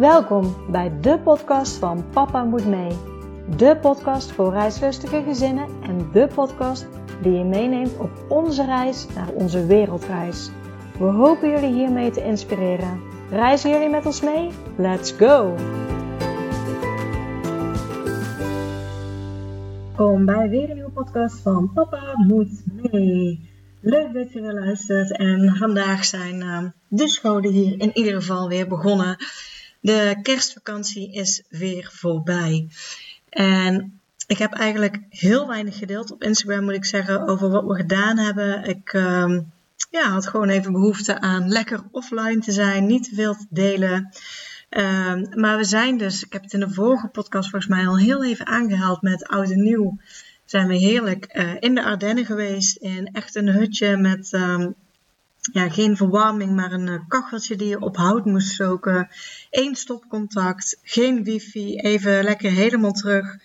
Welkom bij de podcast van Papa Moet Mee. De podcast voor reislustige gezinnen en de podcast die je meeneemt op onze reis naar onze wereldreis. We hopen jullie hiermee te inspireren. Reizen jullie met ons mee? Let's go! Welkom bij weer een nieuwe podcast van Papa Moet Mee. Leuk dat je weer luistert en vandaag zijn uh, de scholen hier in ieder geval weer begonnen. De kerstvakantie is weer voorbij. En ik heb eigenlijk heel weinig gedeeld op Instagram, moet ik zeggen, over wat we gedaan hebben. Ik uh, ja, had gewoon even behoefte aan lekker offline te zijn, niet te veel te delen. Uh, maar we zijn dus, ik heb het in de vorige podcast volgens mij al heel even aangehaald met oud en nieuw. Zijn we heerlijk uh, in de Ardennen geweest, in echt een hutje met um, ja, geen verwarming, maar een uh, kacheltje die je op hout moest stoken. Eén stopcontact, geen wifi, even lekker helemaal terug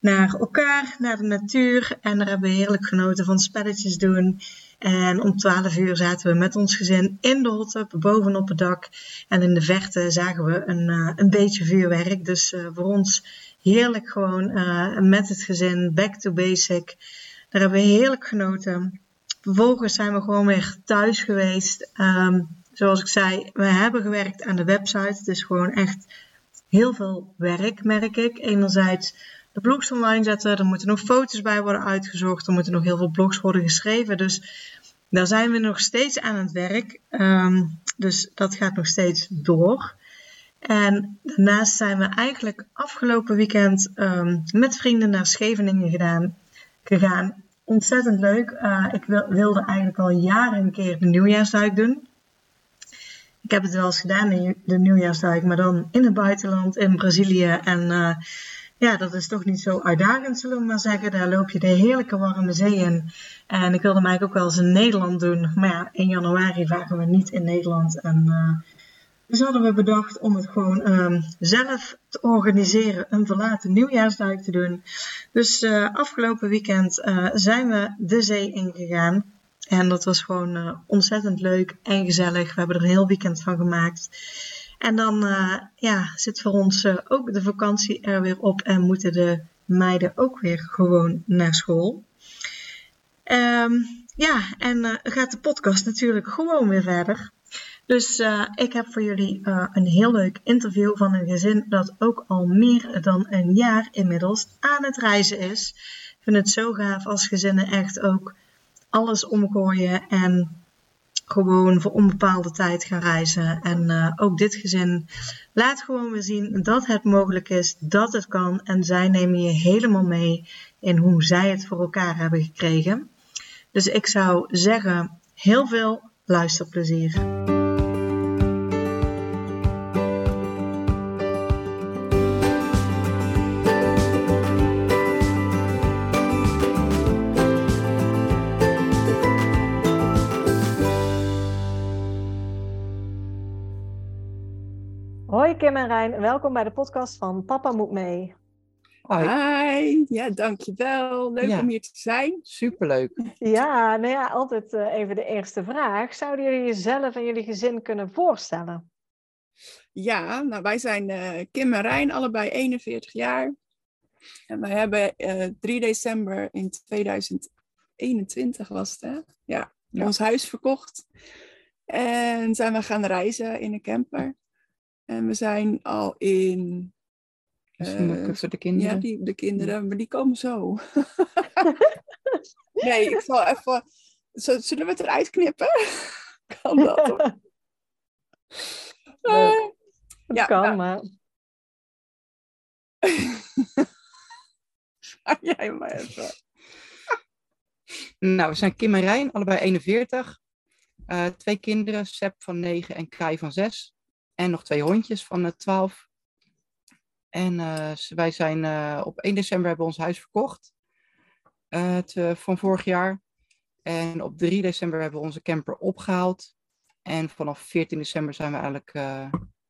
naar elkaar, naar de natuur. En daar hebben we heerlijk genoten van spelletjes doen. En om 12 uur zaten we met ons gezin in de hot bovenop het dak. En in de verte zagen we een, uh, een beetje vuurwerk. Dus uh, voor ons heerlijk gewoon met het gezin, back to basic. Daar hebben we heerlijk genoten. Vervolgens zijn we gewoon weer thuis geweest. Um, zoals ik zei, we hebben gewerkt aan de website. Het is gewoon echt heel veel werk, merk ik. Enerzijds de blogs online zetten. Er moeten nog foto's bij worden uitgezocht. Er moeten nog heel veel blogs worden geschreven. Dus daar zijn we nog steeds aan het werk. Um, dus dat gaat nog steeds door. En daarnaast zijn we eigenlijk afgelopen weekend um, met vrienden naar Scheveningen gegaan. Ontzettend leuk. Uh, ik wil, wilde eigenlijk al jaren een keer de nieuwjaarsduik doen. Ik heb het wel eens gedaan, de nieuwjaarsduik, maar dan in het buitenland, in Brazilië. En uh, ja, dat is toch niet zo uitdagend, zullen we maar zeggen. Daar loop je de heerlijke warme zee in. En ik wilde mij ook wel eens in Nederland doen. Maar ja, in januari varen we niet in Nederland. En uh, dus hadden we bedacht om het gewoon um, zelf te organiseren. Een verlaten nieuwjaarsduik te doen. Dus uh, afgelopen weekend uh, zijn we de zee ingegaan. En dat was gewoon ontzettend leuk en gezellig. We hebben er een heel weekend van gemaakt. En dan ja, zit voor ons ook de vakantie er weer op en moeten de meiden ook weer gewoon naar school. Um, ja, en gaat de podcast natuurlijk gewoon weer verder. Dus ik heb voor jullie een heel leuk interview van een gezin dat ook al meer dan een jaar inmiddels aan het reizen is. Ik vind het zo gaaf als gezinnen echt ook alles omgooien en gewoon voor onbepaalde tijd gaan reizen. En uh, ook dit gezin laat gewoon weer zien dat het mogelijk is, dat het kan. En zij nemen je helemaal mee in hoe zij het voor elkaar hebben gekregen. Dus ik zou zeggen, heel veel luisterplezier. Kim en Rijn, welkom bij de podcast van Papa Moet Mee. Hoi. Hi, ja dankjewel. Leuk ja. om hier te zijn. Superleuk. Ja, nou ja, altijd uh, even de eerste vraag. Zouden jullie jezelf en jullie gezin kunnen voorstellen? Ja, nou wij zijn uh, Kim en Rijn, allebei 41 jaar. En wij hebben uh, 3 december in 2021 was het hè? Ja, ja, ons huis verkocht. En zijn we gaan reizen in een camper. En we zijn al in. Uh, voor de kinderen. Ja, die, de kinderen, maar die komen zo. nee, ik zal even. Zullen we het eruit knippen? kan dat? Hoor. Uh, ja, kan, nou. maar. jij maar even. Nou, we zijn Kim en Rijn, allebei 41. Uh, twee kinderen, Seb van 9 en Kai van 6. En nog twee hondjes van uh, 12. En uh, wij zijn uh, op 1 december hebben we ons huis verkocht. Te, van vorig jaar. En op 3 december hebben we onze camper opgehaald. En vanaf 14 december zijn we eigenlijk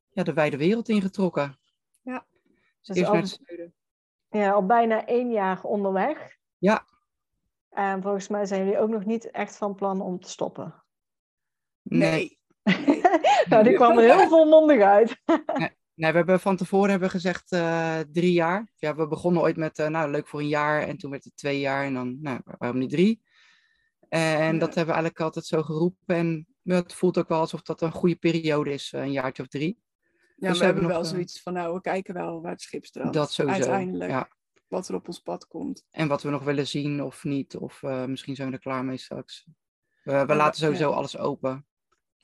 ja, de wijde wereld ingetrokken. Ja. Dus eerst al, naar het zuiden. Ja, al bijna één jaar onderweg. Ja. En volgens mij zijn jullie ook nog niet echt van plan om te stoppen. Nee. nou, die kwam er heel volmondig uit. nee, Nee, we hebben van tevoren hebben gezegd eh, drie jaar. Ja, we begonnen ooit met, eh, nou, leuk voor een jaar. En toen werd het twee jaar. En dan, nou, waarom niet drie? En Ja. dat hebben we eigenlijk altijd zo geroepen. En het voelt ook wel alsof dat een goede periode is, eh, een jaartje of drie. Ja, Dus we hebben wel nog, zoiets van, nou, we kijken wel waar het schip strandt. Dat sowieso. Uiteindelijk, Ja. wat er op ons pad komt. En wat we nog willen zien of niet. Of misschien zijn we er klaar mee straks. We, laten sowieso ja. alles open.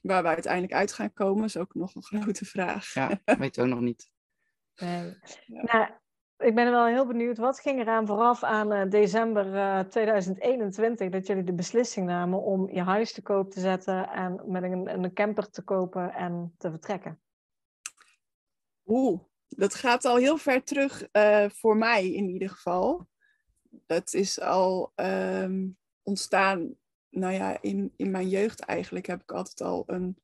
Waar we uiteindelijk uit gaan komen, is ook nog een grote vraag. Ja, weten we ook nog niet. Nee. Ja. Nou, ik ben wel heel benieuwd, wat ging eraan vooraf aan eh, december eh, 2021 dat jullie de beslissing namen om je huis te koop te zetten en met een, een camper te kopen en te vertrekken? Oeh, dat gaat al heel ver terug eh, voor mij in ieder geval. Dat is al ehm, ontstaan, nou ja, in, in mijn jeugd eigenlijk heb ik altijd al een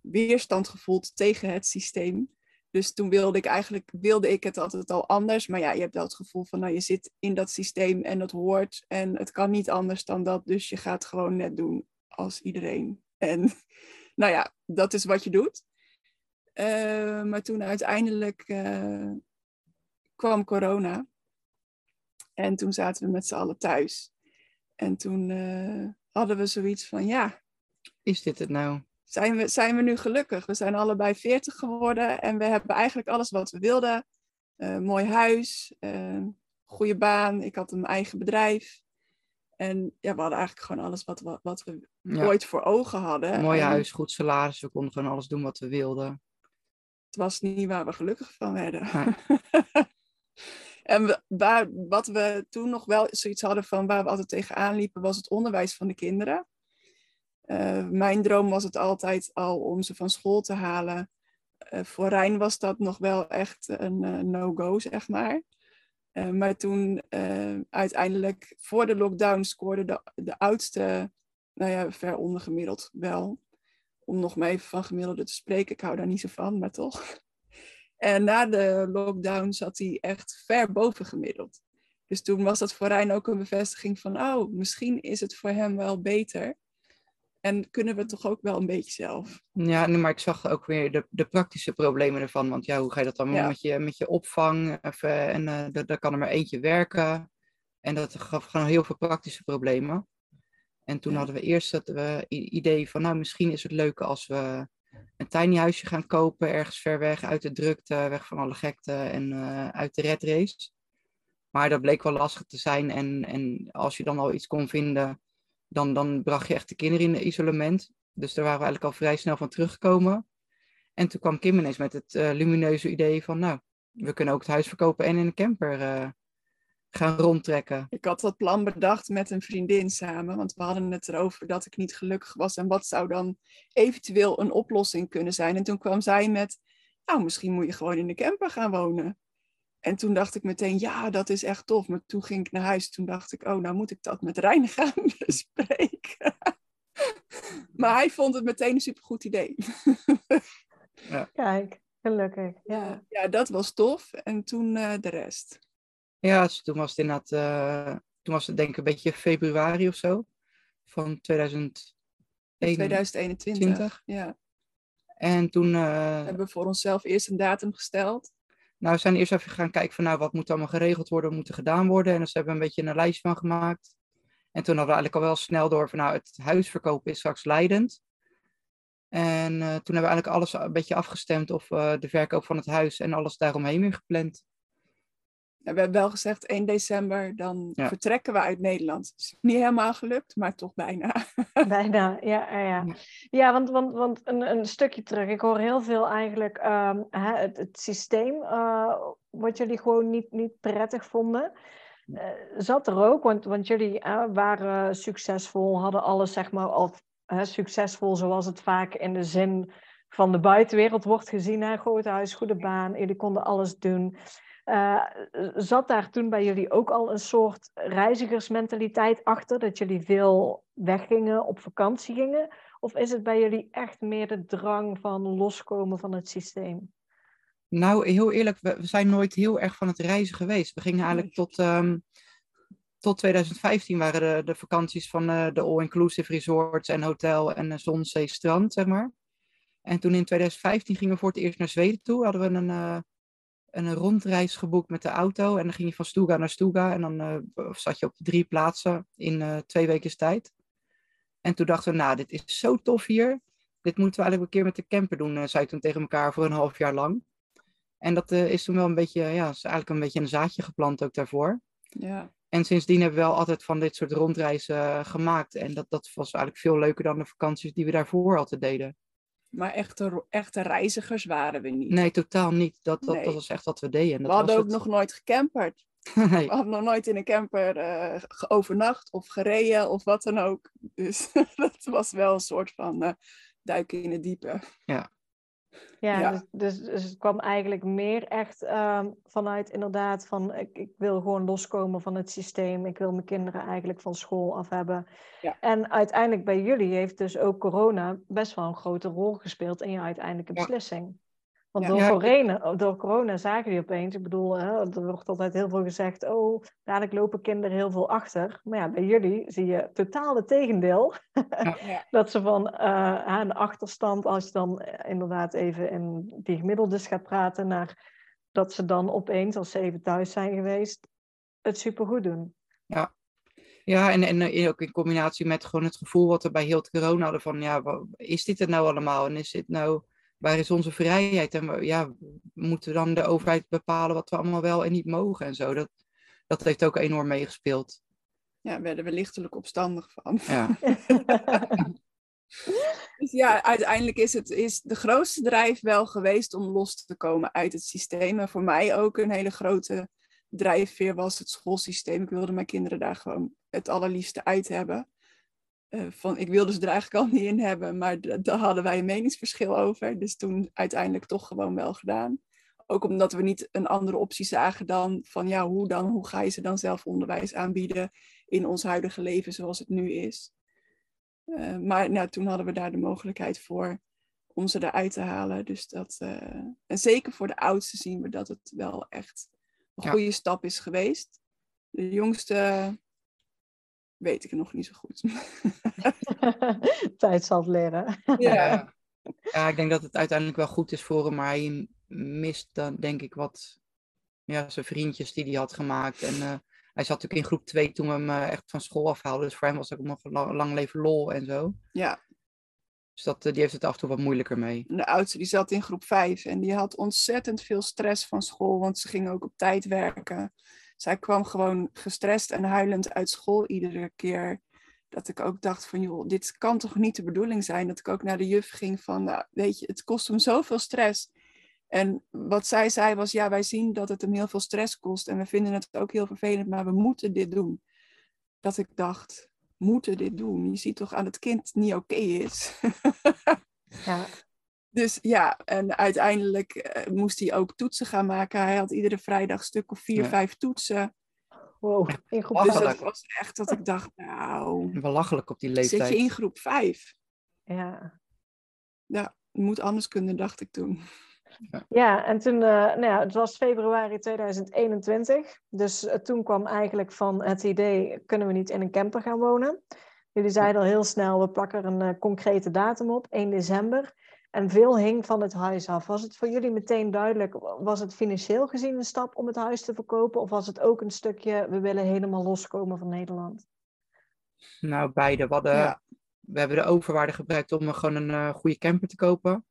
weerstand gevoeld tegen het systeem. Dus toen wilde ik eigenlijk wilde ik het altijd al anders. Maar ja, je hebt wel het gevoel van, nou, je zit in dat systeem en dat hoort. En het kan niet anders dan dat. Dus je gaat gewoon net doen als iedereen. En nou ja, dat is wat je doet. Eh, maar toen uiteindelijk eh, kwam corona. En toen zaten we met z'n allen thuis. En toen eh, hadden we zoiets van, ja, Is dit het nou? zijn we, zijn we nu gelukkig? We zijn allebei 40 geworden en we hebben eigenlijk alles wat we wilden. Eh, mooi huis, eh, goede baan. Ik had een eigen bedrijf. En ja, we hadden eigenlijk gewoon alles wat, wat, wat we Ja. ooit voor ogen hadden. Mooi En huis, goed salaris. We konden gewoon alles doen wat we wilden. Het was niet waar we gelukkig van werden. Nee. en waar, wat we toen nog wel zoiets hadden van waar we altijd tegenaan liepen, was het onderwijs van de kinderen. Eh, mijn droom was het altijd al om ze van school te halen. Eh, voor Rijn was dat nog wel echt een eh, no-go, zeg maar. Maar toen uiteindelijk voor de lockdown scoorde de, de oudste, nou ja, ver onder gemiddeld wel. Om nog maar even van gemiddelde te spreken, ik hou daar niet zo van, maar toch. En na de lockdown zat hij echt ver boven gemiddeld. Dus toen was dat voor Rijn ook een bevestiging van, oh, misschien is het voor hem wel beter. En kunnen we het toch ook wel een beetje zelf. Ja, maar ik zag ook weer de, de praktische problemen ervan. Want ja, hoe ga je dat dan Ja. met, je, met je opvang? Even, en eh daar daar kan er maar eentje werken. En dat gaf gewoon heel veel praktische problemen. En toen Ja. hadden we eerst het i- idee van, nou, misschien is het leuk als we een tiny huisje gaan kopen, ergens ver weg, uit de drukte, weg van alle gekte en eh, uit de red race. Maar dat bleek wel lastig te zijn. En, en als je dan al iets kon vinden, dan, dan bracht je echt de kinderen in isolement. Dus daar waren we eigenlijk al vrij snel van teruggekomen. En toen kwam Kim ineens met het eh, lumineuze idee van, nou, we kunnen ook het huis verkopen en in een camper eh, gaan rondtrekken. Ik had dat plan bedacht met een vriendin samen, want we hadden het erover dat ik niet gelukkig was en wat zou dan eventueel een oplossing kunnen zijn. En toen kwam zij met, nou misschien moet je gewoon in de camper gaan wonen. En toen dacht ik meteen, ja, dat is echt tof. Maar toen ging ik naar huis, toen dacht ik, oh, nou moet ik dat met Rijn gaan bespreken. maar hij vond het meteen een supergoed idee. Kijk, gelukkig. Ja. ja, dat was tof. En toen eh, de rest. Ja, dus toen was het inderdaad, eh, toen was het denk ik een beetje februari of zo, van 2021. 2021. 20. Ja. En toen, eh, We hebben voor onszelf eerst een datum gesteld. nou, we zijn eerst even gaan kijken van, nou, wat moet allemaal geregeld worden, wat moet er gedaan worden. En dus hebben we een beetje een lijstje van gemaakt. En toen hadden we eigenlijk al wel snel door van, nou, het huisverkoop is straks leidend. En eh, toen hebben we eigenlijk alles een beetje afgestemd of de verkoop van het huis en alles daaromheen weer gepland. We hebben wel gezegd 1 december, dan Ja. vertrekken we uit Nederland. Het is niet helemaal gelukt, maar toch bijna. Bijna, ja, ja, ja. Want, want, want een, een stukje terug. Ik hoor heel veel eigenlijk ehm, hè, het, het systeem eh, wat jullie gewoon niet, niet prettig vonden. Eh, zat er ook, want, want jullie eh, waren succesvol, hadden alles zeg maar al hè, succesvol zoals het vaak in de zin van de buitenwereld wordt gezien. Hè? Groot huis, goede baan, jullie konden alles doen. Eh, zat daar toen bij jullie ook al een soort reizigersmentaliteit achter? Dat jullie veel weggingen, op vakantie gingen? Of is het bij jullie echt meer de drang van loskomen van het systeem? Nou, heel eerlijk, we, we zijn nooit heel erg van het reizen geweest. We gingen eigenlijk tot, ehm, tot 2015 waren de, de vakanties van eh, de all-inclusive resorts en hotel en uh, zon, zee, strand, zeg maar. En toen in 2015 gingen we voor het eerst naar Zweden toe. Hadden we een, een rondreis geboekt met de auto. En dan ging je van Stuga naar Stuga. En dan uh, zat je op drie plaatsen in uh, twee weken tijd. En toen dachten we, nou, dit is zo tof hier. Dit moeten we eigenlijk een keer met de camper doen, zei toen tegen elkaar voor een half jaar lang. En dat is toen wel een beetje, ja, is eigenlijk een beetje een zaadje geplant ook daarvoor. Ja. En sindsdien hebben we wel altijd van dit soort rondreizen gemaakt. En dat, dat was eigenlijk veel leuker dan de vakanties die we daarvoor altijd deden. Maar echte, echte reizigers waren we niet. Nee, totaal niet. Dat, dat, nee. dat was echt wat we deden. En dat we hadden ook het. nog nooit gecamperd. nee. We hadden nog nooit in een camper uh, overnacht of gereden of wat dan ook. Dus dat was wel een soort van uh, duiken in het diepe. Ja. Ja, ja. Dus, dus, dus, het kwam eigenlijk meer echt um, vanuit inderdaad van ik, ik, wil gewoon loskomen van het systeem. Ik wil mijn kinderen eigenlijk van school af hebben. Ja. En uiteindelijk bij jullie heeft dus ook corona best wel een grote rol gespeeld in je uiteindelijke beslissing. Want door, Ja. corona, door corona zagen jullie opeens, ik bedoel, hè, er wordt altijd heel veel gezegd, oh, dadelijk lopen kinderen heel veel achter. Maar ja, bij jullie zie je totaal het tegendeel. Ja. dat ze van eh, een achterstand, als je dan eh, inderdaad even in die gemiddeldes gaat praten, naar dat ze dan opeens, als ze even thuis zijn geweest, het supergoed doen. Ja, en, en eh, ook in combinatie met gewoon het gevoel wat we bij heel het corona hadden van, ja, is dit het nou allemaal? En is dit nou, waar is onze vrijheid? En ja, moeten we dan de overheid bepalen wat we allemaal wel en niet mogen en zo? Dat, dat heeft ook enorm meegespeeld. Ja, werden we lichtelijk opstandig van. Ja, Dus ja, uiteindelijk is, het, is de grootste drijf wel geweest om los te komen uit het systeem. En voor mij ook een hele grote drijfveer was het schoolsysteem. Ik wilde mijn kinderen daar gewoon het allerliefste uit hebben. Eh, van, ik wilde ze er eigenlijk al niet in hebben, maar daar hadden wij een meningsverschil over. Dus toen uiteindelijk toch gewoon wel gedaan. Ook omdat we niet een andere optie zagen dan van ja, hoe dan? Hoe ga je ze dan zelf onderwijs aanbieden in ons huidige leven zoals het nu is? Eh, maar nou, toen hadden we daar de mogelijkheid voor om ze eruit te halen. Dus dat, eh, en zeker voor de oudste zien we dat het wel echt een Ja. goede stap is geweest. De jongste weet ik nog niet zo goed. Tijd zal het leren. ja. ja, ik denk dat het uiteindelijk wel goed is voor hem, maar hij mist dan denk ik wat, ja, zijn vriendjes die hij had gemaakt. En eh, hij zat natuurlijk in groep 2 toen we hem eh, echt van school afhaalden, dus voor hem was het ook nog een lang, lang leven lol en zo. ja, Dus dat, eh, die heeft het af en toe wat moeilijker mee. de oudste die zat in groep 5 en die had ontzettend veel stress van school, want ze ging ook op tijd werken. Zij kwam gewoon gestrest en huilend uit school iedere keer. Dat ik ook dacht van, joh, dit kan toch niet de bedoeling zijn? Dat ik ook naar de juf ging van, nou, weet je, het kost hem zoveel stress. En wat zij zei was, ja, wij zien dat het hem heel veel stress kost en we vinden het ook heel vervelend, maar we moeten dit doen. Dat ik dacht, moeten dit doen? Je ziet toch aan het kind niet oké is. Ja. Dus ja, en uiteindelijk eh, moest hij ook toetsen gaan maken. Hij had iedere vrijdag stuk of vier, Ja. vijf toetsen. Wow, in groep Dus dat was echt dat ik dacht, nou, Belachelijk op die zit leeftijd. je in groep vijf? Ja. Ja, moet anders kunnen, dacht ik toen. Ja, en toen, eh, nou ja, het was februari 2021. Dus eh, toen kwam eigenlijk van het idee, kunnen we niet in een camper gaan wonen? Jullie zeiden al heel snel, we plakken er een concrete datum op, 1 december. En veel hing van het huis af. Was het voor jullie meteen duidelijk, was het financieel gezien een stap om het huis te verkopen? Of was het ook een stukje, we willen helemaal loskomen van Nederland? Nou, beide. We, hadden, Ja. we hebben de overwaarde gebruikt om gewoon een eh, goede camper te kopen.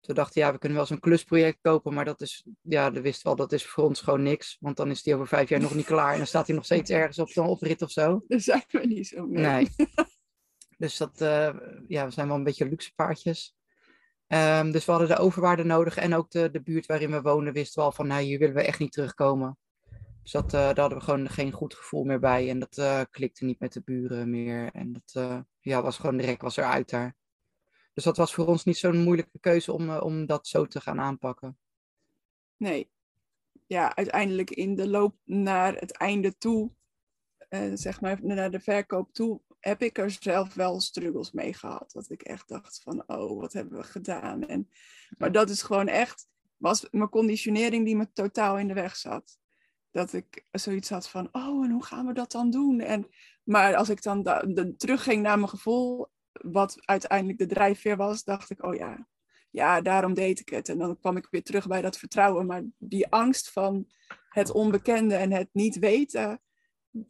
Toen dachten we, ja, we kunnen wel zo'n klusproject kopen, maar dat is, ja, dat wisten we al, dat is voor ons gewoon niks. Want dan is die over vijf jaar nog niet klaar en dan staat hij nog steeds ergens op zo'n oprit of zo. Daar zijn we niet zo mee. Nee. Dus dat, eh, ja, we zijn wel een beetje luxe paardjes. Ehm, dus we hadden de overwaarde nodig en ook de, de buurt waarin we wonen wisten we al van, nou, hier willen we echt niet terugkomen. Dus dat, eh, daar hadden we gewoon geen goed gevoel meer bij en dat eh, klikte niet met de buren meer. En dat eh, ja, was gewoon, de rek was eruit daar. Dus dat was voor ons niet zo'n moeilijke keuze om, om dat zo te gaan aanpakken. Nee. Ja, uiteindelijk in de loop naar het einde toe, zeg maar naar de verkoop toe, heb ik er zelf wel struggles mee gehad. Dat ik echt dacht van, oh, wat hebben we gedaan? En, maar dat is gewoon echt, was mijn conditionering die me totaal in de weg zat. Dat ik zoiets had van, oh, en hoe gaan we dat dan doen? En, maar als ik dan da- de, terugging naar mijn gevoel, wat uiteindelijk de drijfveer was, dacht ik, oh ja, ja, daarom deed ik het. En dan kwam ik weer terug bij dat vertrouwen. Maar die angst van het onbekende en het niet weten,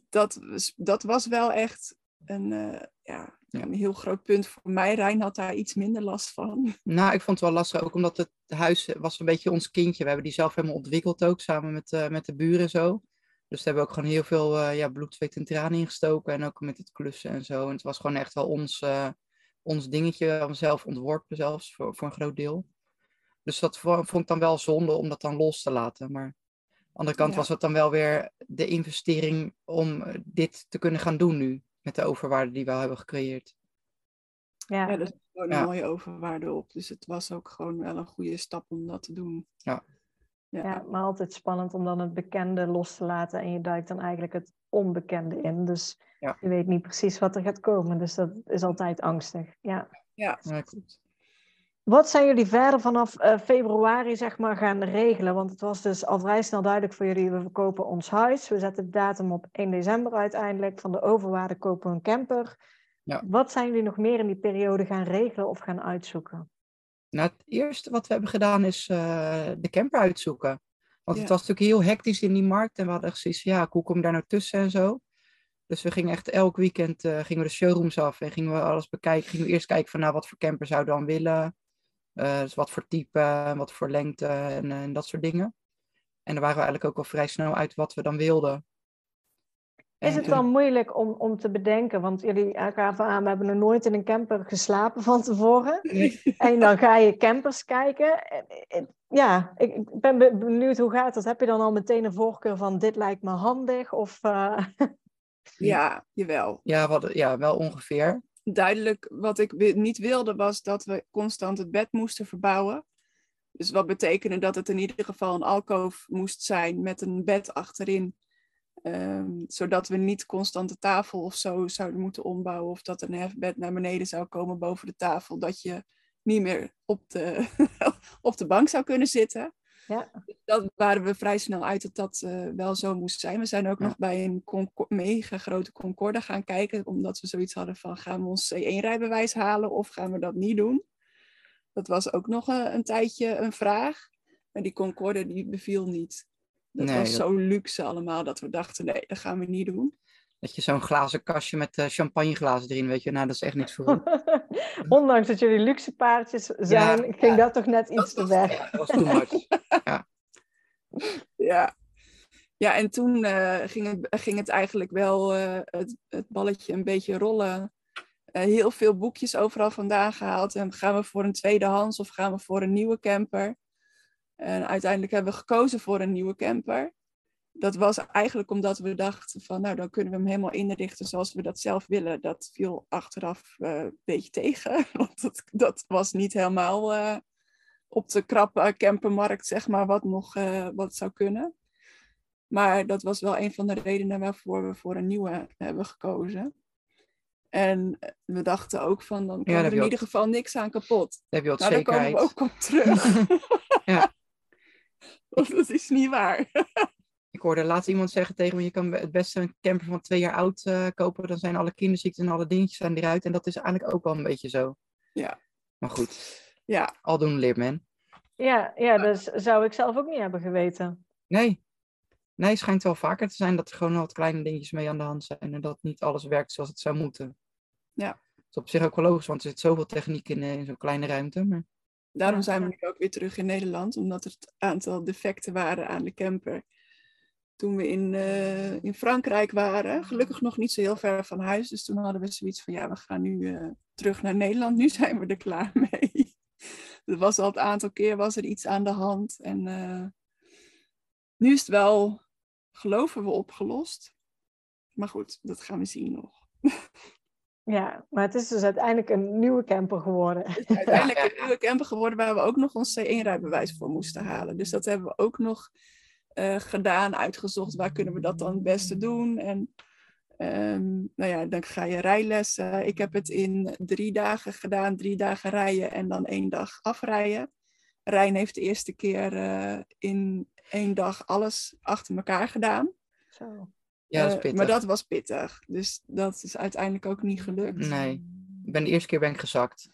dat, dat was wel echt een, eh, ja, Ja. een heel groot punt voor mij. Rijn had daar iets minder last van. Nou, ik vond het wel lastig, ook omdat het huis was een beetje ons kindje. We hebben die zelf helemaal ontwikkeld ook, samen met, eh, met de buren en zo. Dus daar hebben we ook gewoon heel veel eh, ja, bloed, zweet en tranen in gestoken. En ook met het klussen en zo. En het was gewoon echt wel ons, ons dingetje. Zelf ontworpen zelfs, voor, voor een groot deel. Dus dat vo- vond ik dan wel zonde om dat dan los te laten. Maar aan de andere kant Ja. was het dan wel weer de investering om dit te kunnen gaan doen nu. Met de overwaarde die we al hebben gecreëerd. Ja, Ja, er zit gewoon Ja. een mooie overwaarde op. Dus het was ook gewoon wel een goede stap om dat te doen. Ja. Ja. ja, maar altijd spannend om dan het bekende los te laten en je duikt dan eigenlijk het onbekende in. Dus Ja. je weet niet precies wat er gaat komen. Dus dat is altijd angstig. Ja. Ja, Ja, goed. Wat zijn jullie verder vanaf eh, februari zeg maar, gaan regelen? Want het was dus al vrij snel duidelijk voor jullie, we verkopen ons huis. We zetten de datum op 1 december uiteindelijk. Van de overwaarde kopen we een camper. Ja. Wat zijn jullie nog meer in die periode gaan regelen of gaan uitzoeken? Nou, het eerste wat we hebben gedaan is eh, de camper uitzoeken. Want het was natuurlijk heel hectisch in die markt. En we hadden echt zoiets van, ja, hoe kom je daar nou tussen en zo. Dus we gingen echt elk weekend eh, gingen we de showrooms af. En gingen we alles bekijken. Gingen we eerst kijken van, nou, wat voor camper zouden we dan willen. Eh, dus wat voor type, wat voor lengte en, eh, en dat soort dingen. En daar waren we eigenlijk ook al vrij snel uit wat we dan wilden. Is En het toen- dan moeilijk om, om te bedenken? Want jullie eh, gaven aan, we hebben nog nooit in een camper geslapen van tevoren. En dan ga je campers kijken. En, Ja, ik ik ben be- benieuwd hoe gaat dat? Heb je dan al meteen een voorkeur van dit lijkt me handig? Of, eh, ja, jawel. Ja, hadden- ja, wel ongeveer. Duidelijk wat ik niet wilde was dat we constant het bed moesten verbouwen. Dus wat betekende dat het in ieder geval een alkoof moest zijn met een bed achterin. Ehm, zodat we niet constant de tafel of zo zouden moeten ombouwen. Of dat een hefbed naar beneden zou komen boven de tafel. Dat je niet meer op de, op de bank zou kunnen zitten. Ja. Dat waren we vrij snel uit dat dat eh, wel zo moest zijn. We zijn ook Ja. nog bij een mega grote Concorde gaan kijken. Omdat we zoiets hadden van gaan we ons C1-rijbewijs halen of gaan we dat niet doen? Dat was ook nog een, een tijdje een vraag. Maar die Concorde die beviel niet. Dat Nee, was dat- zo luxe allemaal dat we dachten nee, dat gaan we niet doen. Dat je zo'n glazen kastje met eh, champagneglazen erin, weet je. Nou, dat is echt niet voor ondanks dat jullie luxe paardjes zijn, Ja, ging ja. dat toch net iets te ver. Ja, dat was too much. Ja, ja en toen eh, ging, het, ging het eigenlijk wel eh, het, het balletje een beetje rollen. Eh, heel veel boekjes overal vandaan gehaald. En gaan we voor een tweedehands of gaan we voor een nieuwe camper? En uiteindelijk hebben we gekozen voor een nieuwe camper. Dat was eigenlijk omdat we dachten van, nou dan kunnen we hem helemaal inrichten zoals we dat zelf willen. Dat viel achteraf eh, een beetje tegen, want dat, dat was niet helemaal eh, op de krappe campermarkt, zeg maar, wat nog eh, wat zou kunnen. Maar dat was wel een van de redenen waarvoor we voor een nieuwe hebben gekozen. En we dachten ook van, dan kan er in ieder geval niks aan kapot. Heb je wat Nou, daar komen zekerheid. we ook op terug. Ja. Want dat is niet waar. Ik hoorde laatst iemand zeggen tegen me, je kan het beste een camper van twee jaar oud eh, kopen. Dan zijn alle kinderziekten en alle dingetjes zijn eruit. En dat is eigenlijk ook wel een beetje zo. Ja. Maar goed, Ja, al doen leert men. Ja, ja, dus zou ik zelf ook niet hebben geweten. Nee. Nee, het schijnt wel vaker te zijn dat er gewoon wat kleine dingetjes mee aan de hand zijn. En dat niet alles werkt zoals het zou moeten. Ja. Dat is op zich ook wel logisch, want er zit zoveel techniek in, eh, in zo'n kleine ruimte. Maar... daarom zijn we nu ook weer terug in Nederland. Omdat er het aantal defecten waren aan de camper. Toen we in, eh, in Frankrijk waren, gelukkig nog niet zo heel ver van huis. Dus toen hadden we zoiets van, ja, we gaan nu eh, terug naar Nederland. Nu zijn we er klaar mee. Er was al het aantal keer was er iets aan de hand. En eh, nu is het wel, geloven we, opgelost. Maar goed, dat gaan we zien nog. Ja, maar het is dus uiteindelijk een nieuwe camper geworden. Het is uiteindelijk een nieuwe camper geworden waar we ook nog ons C1-rijbewijs voor moesten halen. Dus dat hebben we ook nog eh, gedaan, uitgezocht. Waar kunnen we dat dan het beste doen? En ehm, nou ja, dan ga je rijlessen. Ik heb het in drie dagen gedaan. Drie dagen rijden en dan één dag afrijden. Rijn heeft de eerste keer eh, in één dag alles achter elkaar gedaan. Zo. Ja, dat is Eh, pittig. maar dat was pittig. Dus dat is uiteindelijk ook niet gelukt. Nee. Ik ben de eerste keer ben ik gezakt.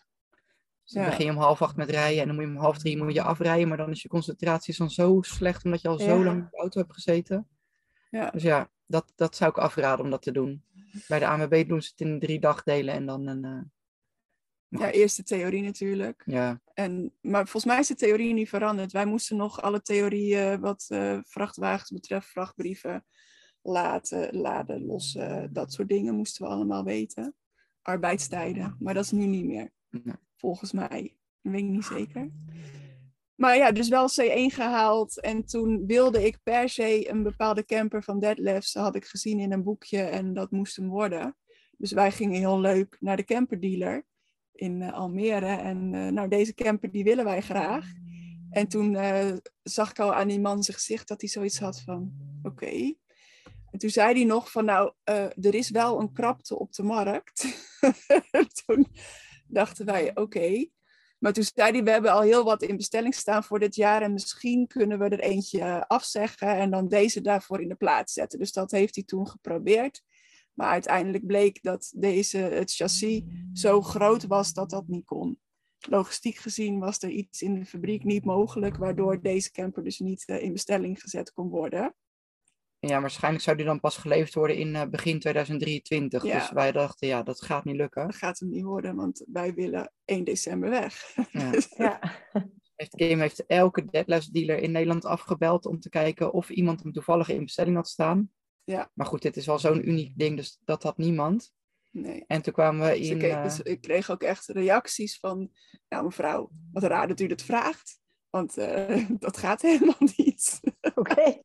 Dus dan Ja. begin je om half acht met rijden en dan moet je om half drie moet je afrijden. Maar dan is je concentratie dan zo slecht omdat je al zo Ja. lang in de auto hebt gezeten. Ja. Dus ja, dat, dat zou ik afraden om dat te doen. Bij de ANWB doen ze het in drie dagdelen en dan een... eh, ja, eerst de theorie natuurlijk. ja, En, maar volgens mij is de theorie niet veranderd. Wij moesten nog alle theorieën wat eh, vrachtwagens betreft, vrachtbrieven laten, laden, lossen, dat soort dingen moesten we allemaal weten. Arbeidstijden, maar dat is nu niet meer. Nee. Volgens mij. Dat weet ik niet zeker. Maar ja, dus wel C1 gehaald. En toen wilde ik per se een bepaalde camper van Deadlifts. Had ik gezien in een boekje en dat moest hem worden. Dus wij gingen heel leuk naar de camperdealer in eh, Almere. En eh, nou, deze camper die willen wij graag. En toen eh, zag ik al aan die man zijn gezicht dat hij zoiets had van, oké. En toen zei hij nog van, nou, er is wel een krapte op de markt. toen dachten wij, oké. Maar toen zei hij, we hebben al heel wat in bestelling staan voor dit jaar. En misschien kunnen we er eentje afzeggen en dan deze daarvoor in de plaats zetten. Dus dat heeft hij toen geprobeerd. Maar uiteindelijk bleek dat deze, het chassis zo groot was dat dat niet kon. Logistiek gezien was er iets in de fabriek niet mogelijk, waardoor deze camper dus niet eh, in bestelling gezet kon worden. Ja, waarschijnlijk zou die dan pas geleverd worden in eh, begin 2023. Ja. Dus wij dachten, ja, dat gaat niet lukken. Dat gaat hem niet worden, want wij willen 1 december weg. Ja. Ja. Heeft, Kim heeft elke deadlifts dealer in Nederland afgebeld om te kijken of iemand hem toevallig in bestelling had staan. Ja. Maar goed, dit is wel zo'n uniek ding, dus dat had niemand. Nee. En toen kwamen we Dus in... ik, eh, dus ik kreeg ook echt reacties van, nou mevrouw, wat raar dat u dat vraagt. Want eh, dat gaat helemaal niet. Oké.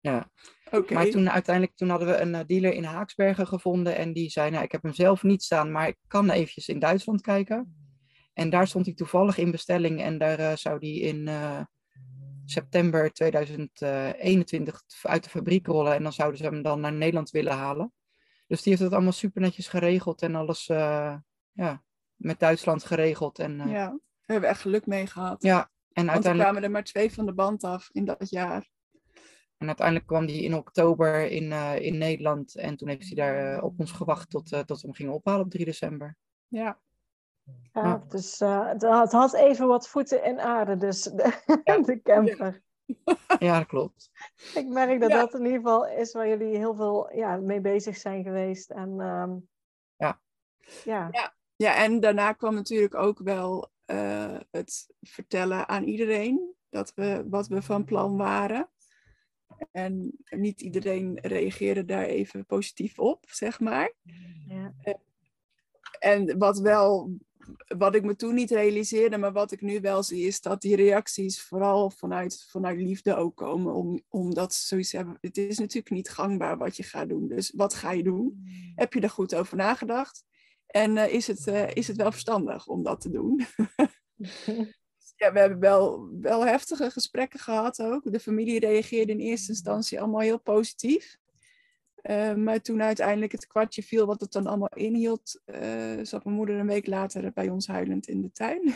ja. Maar toen uiteindelijk toen hadden we een eh, dealer in Haaksbergen gevonden. En die zei, nou, ik heb hem zelf niet staan, maar ik kan eventjes in Duitsland kijken. En daar stond hij toevallig in bestelling. En daar eh, zou die in eh, september 2021 uit de fabriek rollen. En dan zouden ze hem dan naar Nederland willen halen. Dus die heeft het allemaal super netjes geregeld. En alles ja, met Duitsland geregeld. En, ja. Ja, daar hebben we echt geluk mee gehad. en, Want er uiteindelijk, kwamen er maar twee van de band af in dat jaar. En uiteindelijk kwam die in oktober in, eh, in Nederland. En toen heeft hij daar eh, op ons gewacht tot, eh, tot we hem gingen ophalen op 3 december. Ja, Ja, Ja. dus eh, het, had, even wat voeten in aarde, dus de, Ja. de camper. Ja, dat klopt. Ik merk dat Ja. dat in ieder geval is waar jullie heel veel ja, mee bezig zijn geweest. En, ehm, Ja. Ja. Ja, en daarna kwam natuurlijk ook wel eh, het vertellen aan iedereen dat we, wat we van plan waren. En niet iedereen reageerde daar even positief op, zeg maar. Ja. En wat wel, wat ik me toen niet realiseerde, maar wat ik nu wel zie, is dat die reacties vooral vanuit, vanuit liefde ook komen. Om, omdat ze zoiets hebben. Het is natuurlijk niet gangbaar wat je gaat doen. Dus wat ga je doen? Heb je er goed over nagedacht? En eh, is, het, eh, is het wel verstandig om dat te doen? ja, we hebben wel, wel heftige gesprekken gehad ook. De familie reageerde in eerste instantie allemaal heel positief. Eh, maar toen uiteindelijk het kwartje viel wat het dan allemaal inhield, eh, zat mijn moeder een week later bij ons huilend in de tuin.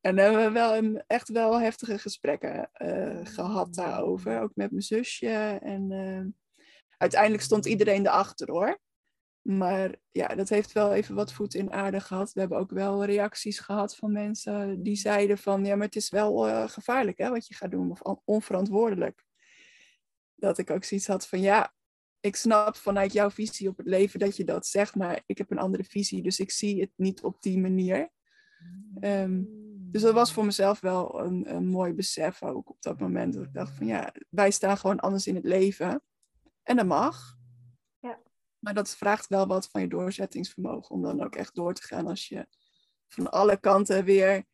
en dan hebben we wel een- echt wel heftige gesprekken eh, gehad daarover, ook met mijn zusje. En uiteindelijk stond iedereen erachter hoor. Maar ja, dat heeft wel even wat voet in aarde gehad. We hebben ook wel reacties gehad van mensen die zeiden van... ja, maar het is wel eh, gevaarlijk hè, wat je gaat doen, of on- onverantwoordelijk. Dat ik ook zoiets had van ja, ik snap vanuit jouw visie op het leven dat je dat zegt... maar ik heb een andere visie, dus ik zie het niet op die manier. Ehm, dus dat was voor mezelf wel een, een mooi besef ook op dat moment. Dat ik dacht van ja, wij staan gewoon anders in het leven. En dat mag. Maar dat vraagt wel wat van je doorzettingsvermogen. Om dan ook echt door te gaan als je van alle kanten weer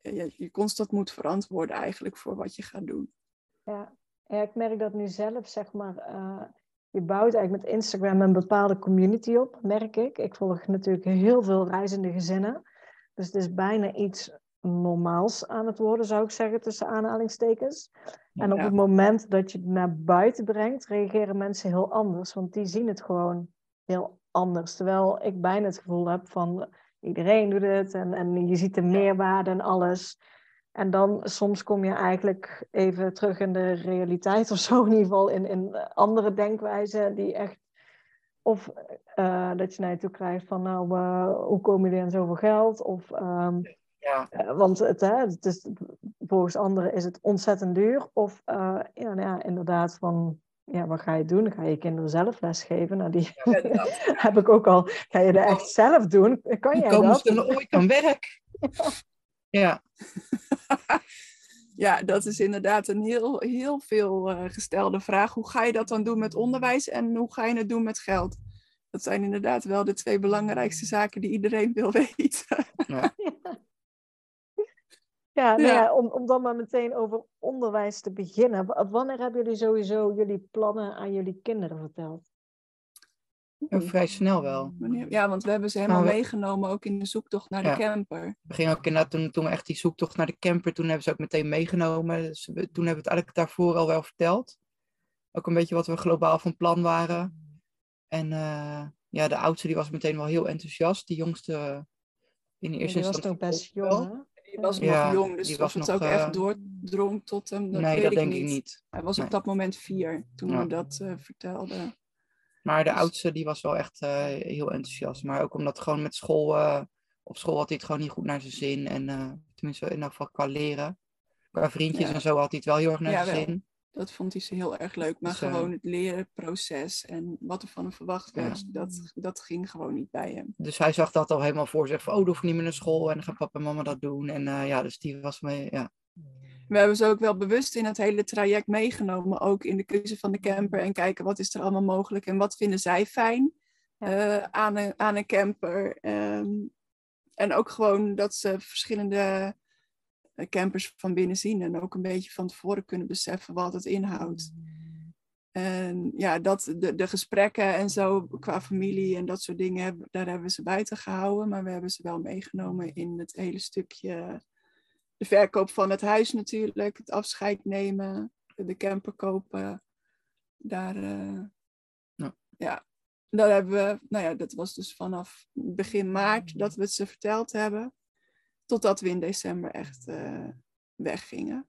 eh, je, je constant moet verantwoorden eigenlijk voor wat je gaat doen. Ja. ja, ik merk dat nu zelf, zeg maar. eh, je bouwt eigenlijk met Instagram een bepaalde community op, merk ik. Ik volg natuurlijk heel veel reizende gezinnen. Dus het is bijna iets normaals aan het worden, zou ik zeggen, tussen aanhalingstekens. En op het moment dat je het naar buiten brengt, reageren mensen heel anders. Want die zien het gewoon heel anders. Terwijl ik bijna het gevoel heb van iedereen doet het en, en je ziet de meerwaarde en alles. En dan soms kom je eigenlijk even terug in de realiteit of zo, in ieder geval in, in andere denkwijzen die echt Of eh, dat je naar je toe krijgt van, nou, eh, hoe kom je aan zoveel geld? Of, ehm, Ja, eh, want het, hè, het is, volgens anderen is het ontzettend duur. Of eh, ja, nou ja, inderdaad van, ja, wat ga je doen? Ga je kinderen zelf lesgeven. Nou, die Ja, heb ik ook al. Ga je dat echt zelf doen? Kan jij komen dat? ze ooit aan werk. Ja, Ja, dat is inderdaad een heel, heel veel eh, gestelde vraag. Hoe ga je dat dan doen met onderwijs en hoe ga je het doen met geld? Dat zijn inderdaad wel de twee belangrijkste zaken die iedereen wil weten. ja. Ja, nou Ja. ja, om, om dan maar meteen over onderwijs te beginnen. Wanneer hebben jullie sowieso jullie plannen aan jullie kinderen verteld? Vrij snel wel. Wanneer- Ja, want we hebben ze helemaal Nou, we- meegenomen ook in de zoektocht naar Ja. de camper. We gingen ook inderdaad, toen, toen we echt die zoektocht naar de camper, toen hebben ze ook meteen meegenomen. Dus we- toen hebben we het eigenlijk daarvoor al wel verteld. Ook een beetje wat we globaal van plan waren. En eh, ja, de oudste die was meteen wel heel enthousiast. Die jongste eh, in eerste Die was instantie nog best jong, hè? Die was Ja, nog jong, dus die of was het nog, ook eh, echt doordrong tot hem, dat nee, weet dat ik denk niet. ik niet. Hij was Nee. op dat moment vier toen Ja. we dat eh, vertelden. Maar de Dus- oudste die was wel echt eh, heel enthousiast. Maar ook omdat gewoon met school, eh, op school had hij het gewoon niet goed naar zijn zin. En eh, tenminste in elk geval qua leren. Qua vriendjes Ja. en zo had hij het wel heel erg naar zijn zin. Dat vond hij ze heel erg leuk. Maar gewoon het lerenproces en wat er van hem verwacht werd, dat, dat ging gewoon niet bij hem. Dus hij zag dat al helemaal voor zich. Van, oh, dan hoef ik niet meer naar school. En dan gaan papa en mama dat doen. En eh, ja, dus die was mee, ja. We hebben ze ook wel bewust in het hele traject meegenomen, ook in de keuze van de camper. En kijken wat is er allemaal mogelijk en wat vinden zij fijn eh, aan, een, aan een camper. Ehm, en ook gewoon dat ze verschillende campers van binnen zien en ook een beetje van tevoren kunnen beseffen wat het inhoudt. En ja, dat, de, de gesprekken en zo qua familie en dat soort dingen, daar hebben we ze buiten gehouden. Maar we hebben ze wel meegenomen in het hele stukje de verkoop van het huis natuurlijk, het afscheid nemen, de camper kopen. Daar, eh, Ja. ja, dat hebben we, nou ja, dat was dus vanaf begin maart dat we het ze verteld hebben, totdat we in december echt eh, weggingen.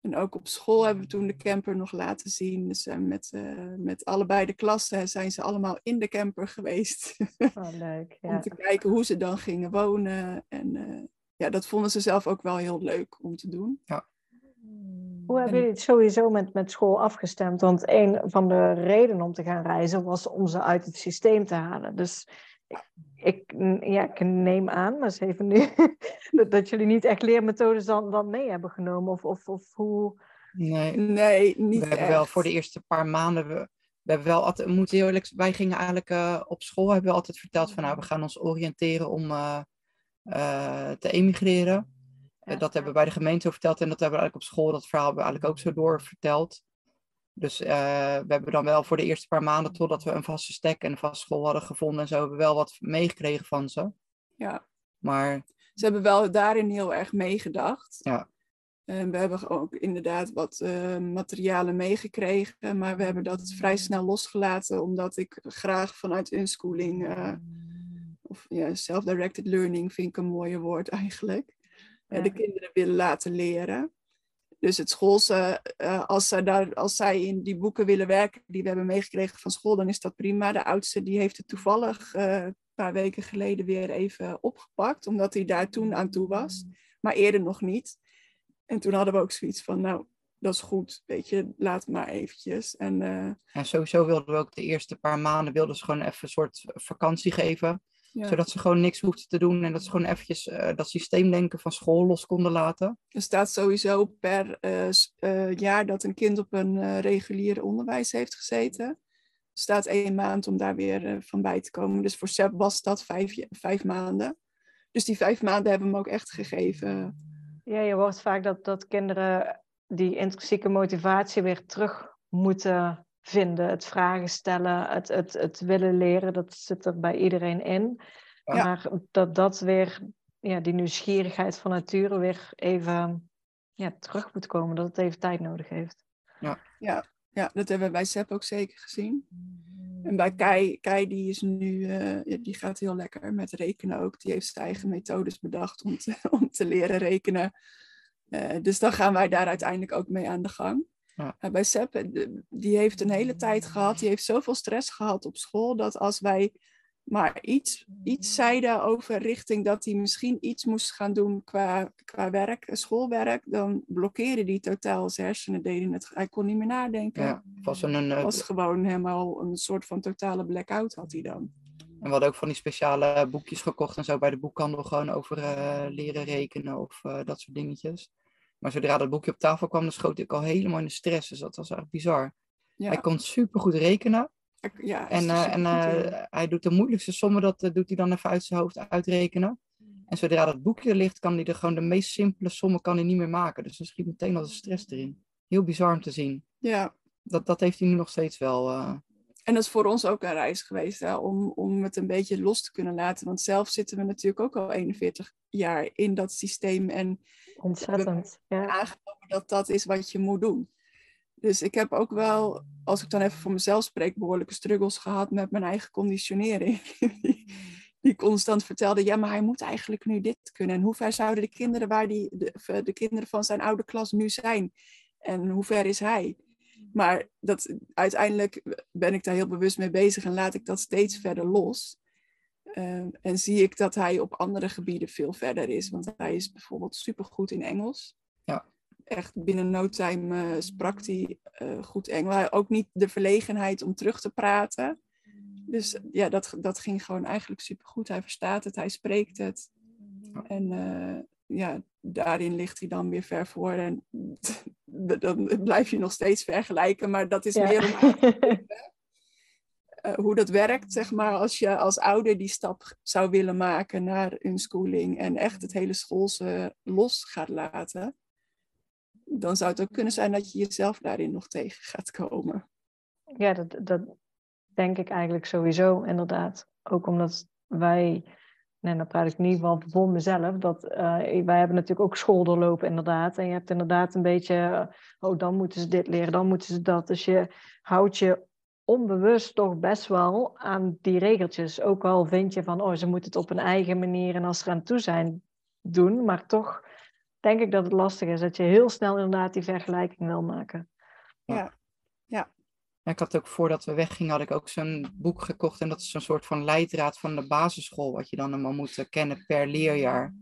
En ook op school hebben we toen de camper nog laten zien. Dus met, eh, met allebei de klassen zijn ze allemaal in de camper geweest. Oh, leuk. om Ja. te kijken hoe ze dan gingen wonen. En eh, ja, dat vonden ze zelf ook wel heel leuk om te doen. Hoe hebben En- jullie het sowieso met, met school afgestemd? Want een van de redenen om te gaan reizen was om ze uit het systeem te halen. Dus ik, ik, ja, ik neem aan, maar eens even nu, dat, jullie niet echt leermethodes dan, dan mee hebben genomen. Of, of, of hoe... Nee, Nee, niet we hebben echt. wel voor de eerste paar maanden. We, we hebben wel altijd, we moeten heel eerlijk, wij gingen eigenlijk eh, op school hebben we altijd verteld van nou, we gaan ons oriënteren om eh, eh, te emigreren. Ja. dat hebben we bij de gemeente ook verteld en dat hebben we eigenlijk op school, dat verhaal hebben we eigenlijk ook zo doorverteld. Dus eh, we hebben dan wel voor de eerste paar maanden, totdat we een vaste stek en een vaste school hadden gevonden en zo, hebben we wel wat meegekregen van ze. Ja, Maar ze hebben wel daarin heel erg meegedacht. Ja. En we hebben ook inderdaad wat eh, materialen meegekregen, maar we hebben dat vrij snel losgelaten, omdat ik graag vanuit unschooling, eh, of ja, self-directed learning vind ik een mooier woord eigenlijk, Ja. de kinderen willen laten leren. Dus het schoolse, eh, als, zij daar, als zij in die boeken willen werken die we hebben meegekregen van school, dan is dat prima. De oudste die heeft het toevallig eh, een paar weken geleden weer even opgepakt, omdat hij daar toen aan toe was, maar eerder nog niet. En toen hadden we ook zoiets van, nou, dat is goed, weet je, laat maar eventjes. En eh, en sowieso wilden we ook de eerste paar maanden wilden ze gewoon even een soort vakantie geven. Ja, Zodat ze gewoon niks hoefden te doen en dat ze gewoon eventjes eh, dat systeemdenken van school los konden laten. er staat sowieso per eh, eh, jaar dat een kind op een eh, regulier onderwijs heeft gezeten. Er staat één maand om daar weer van bij te komen. Dus voor Seb was dat vijf, vijf maanden. Dus die vijf maanden hebben we hem ook echt gegeven. Ja, je hoort vaak dat, dat kinderen die intrinsieke motivatie weer terug moeten vinden. Het vragen stellen, het, het, het willen leren, dat zit er bij iedereen in. Ja. Maar dat dat weer, ja, die nieuwsgierigheid van nature weer even ja, terug moet komen. Dat het even tijd nodig heeft. Ja, dat hebben we bij Seb ook zeker gezien. En bij Kai, Kai die is nu, eh, ja, die gaat heel lekker met rekenen ook. Die heeft zijn eigen methodes bedacht om te, om te leren rekenen. Eh, dus dan gaan wij daar uiteindelijk ook mee aan de gang. Ja. Bij Sepp, eh, die heeft een hele tijd gehad, die heeft zoveel stress gehad op school, dat als wij maar iets, iets zeiden over richting dat hij misschien iets moest gaan doen qua, qua werk, schoolwerk, dan blokkeerde hij totaal zijn hersenen, deden het, hij kon niet meer nadenken. Ja, was een, een, was gewoon helemaal een soort van totale blackout had hij dan. En we hadden ook van die speciale boekjes gekocht en zo bij de boekhandel gewoon over uh, leren rekenen of uh, dat soort dingetjes. Maar zodra dat boekje op tafel kwam, dan schoot ik al helemaal in de stress. Dus dat was eigenlijk bizar. Ja. Hij kon supergoed rekenen. Ja, en uh, en uh, hij doet de moeilijkste sommen, dat doet hij dan even uit zijn hoofd uitrekenen. En zodra dat boekje ligt, kan hij er gewoon de meest simpele sommen kan hij niet meer maken. Dus dan schiet meteen al de stress erin. Heel bizar om te zien. Ja. Dat, dat heeft hij nu nog steeds wel. En dat is voor ons ook een reis geweest, hè, om, om het een beetje los te kunnen laten. Want zelf zitten we natuurlijk ook al 41 jaar in dat systeem. En Ontzettend, ja. aangenomen dat dat is wat je moet doen. Dus ik heb ook wel, als ik dan even voor mezelf spreek, behoorlijke struggles gehad met mijn eigen conditionering. die, die constant vertelde, ja, maar hij moet eigenlijk nu dit kunnen. En hoe ver zouden de kinderen, waar die, de, de kinderen van zijn oude klas nu zijn? En hoe ver is hij? Maar dat, uiteindelijk ben ik daar heel bewust mee bezig en laat ik dat steeds verder los. Uh, en zie ik dat hij op andere gebieden veel verder is. Want hij is bijvoorbeeld supergoed in Engels. Ja. Echt binnen no time uh, sprak hij uh, goed Engels. Ook niet de verlegenheid om terug te praten. Dus ja, dat, dat ging gewoon eigenlijk supergoed. Hij verstaat het, hij spreekt het. En uh, ja, daarin ligt hij dan weer ver voor. En dan blijf je nog steeds vergelijken, maar dat is Ja. meer om uh, hoe dat werkt, zeg maar, als je als ouder die stap zou willen maken naar unschooling en echt het hele schoolse los gaat laten, dan zou het ook kunnen zijn dat je jezelf daarin nog tegen gaat komen. Ja, dat, dat denk ik eigenlijk sowieso, inderdaad. Ook omdat wij, nee, dan praat ik in ieder geval voor mezelf, dat uh, wij hebben natuurlijk ook school doorlopen, inderdaad. En je hebt inderdaad een beetje, uh, oh, dan moeten ze dit leren, dan moeten ze dat. Dus je houdt je onbewust toch best wel aan die regeltjes. Ook al vind je van, oh, ze moeten het op een eigen manier en als ze eraan toe zijn, doen. Maar toch denk ik dat het lastig is, dat je heel snel inderdaad die vergelijking wil maken. Ja. Ik had ook voordat we weggingen, had ik ook zo'n boek gekocht. En dat is zo'n soort van leidraad van de basisschool. Wat je dan allemaal moet kennen per leerjaar.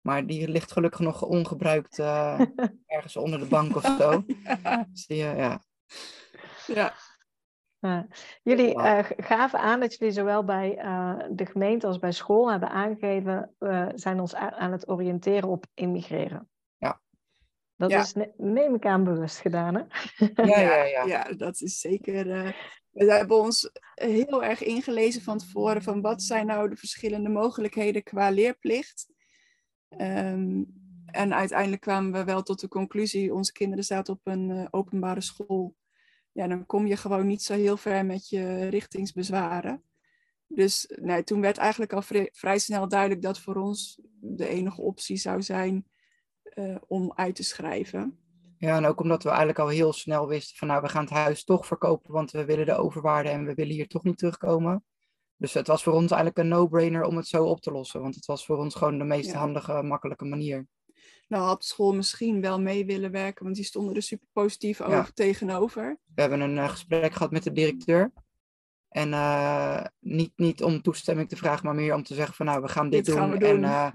Maar die ligt gelukkig nog ongebruikt uh, ergens onder de bank of zo. Dus die, uh, ja. Ja. Uh, jullie uh, gaven aan dat jullie zowel bij de gemeente als bij school hebben aangegeven, we zijn ons aan het oriënteren op immigreren. Dat Ja. is, ne- neem ik aan, bewust gedaan, hè? Ja, ja, ja. ja, dat is zeker. eh, we hebben ons heel erg ingelezen van tevoren van wat zijn nou de verschillende mogelijkheden qua leerplicht. Ehm, en uiteindelijk kwamen we wel tot de conclusie, onze kinderen zaten op een eh, openbare school. Ja, dan kom je gewoon niet zo heel ver met je richtingsbezwaren. Dus nee, toen werd eigenlijk al vrij snel duidelijk dat voor ons de enige optie zou zijn eh, om uit te schrijven. Ja, en ook omdat we eigenlijk al heel snel wisten van nou, we gaan het huis toch verkopen, want we willen de overwaarde en we willen hier toch niet terugkomen. Dus het was voor ons eigenlijk een no-brainer om het zo op te lossen, want het was voor ons gewoon de meest Ja. handige, makkelijke manier. Nou had de school misschien wel mee willen werken, want die stonden er super positief over, Ja. tegenover. We hebben een eh, gesprek gehad met de directeur. En eh, niet, niet om toestemming te vragen, maar meer om te zeggen van nou, we gaan dit, doen. En,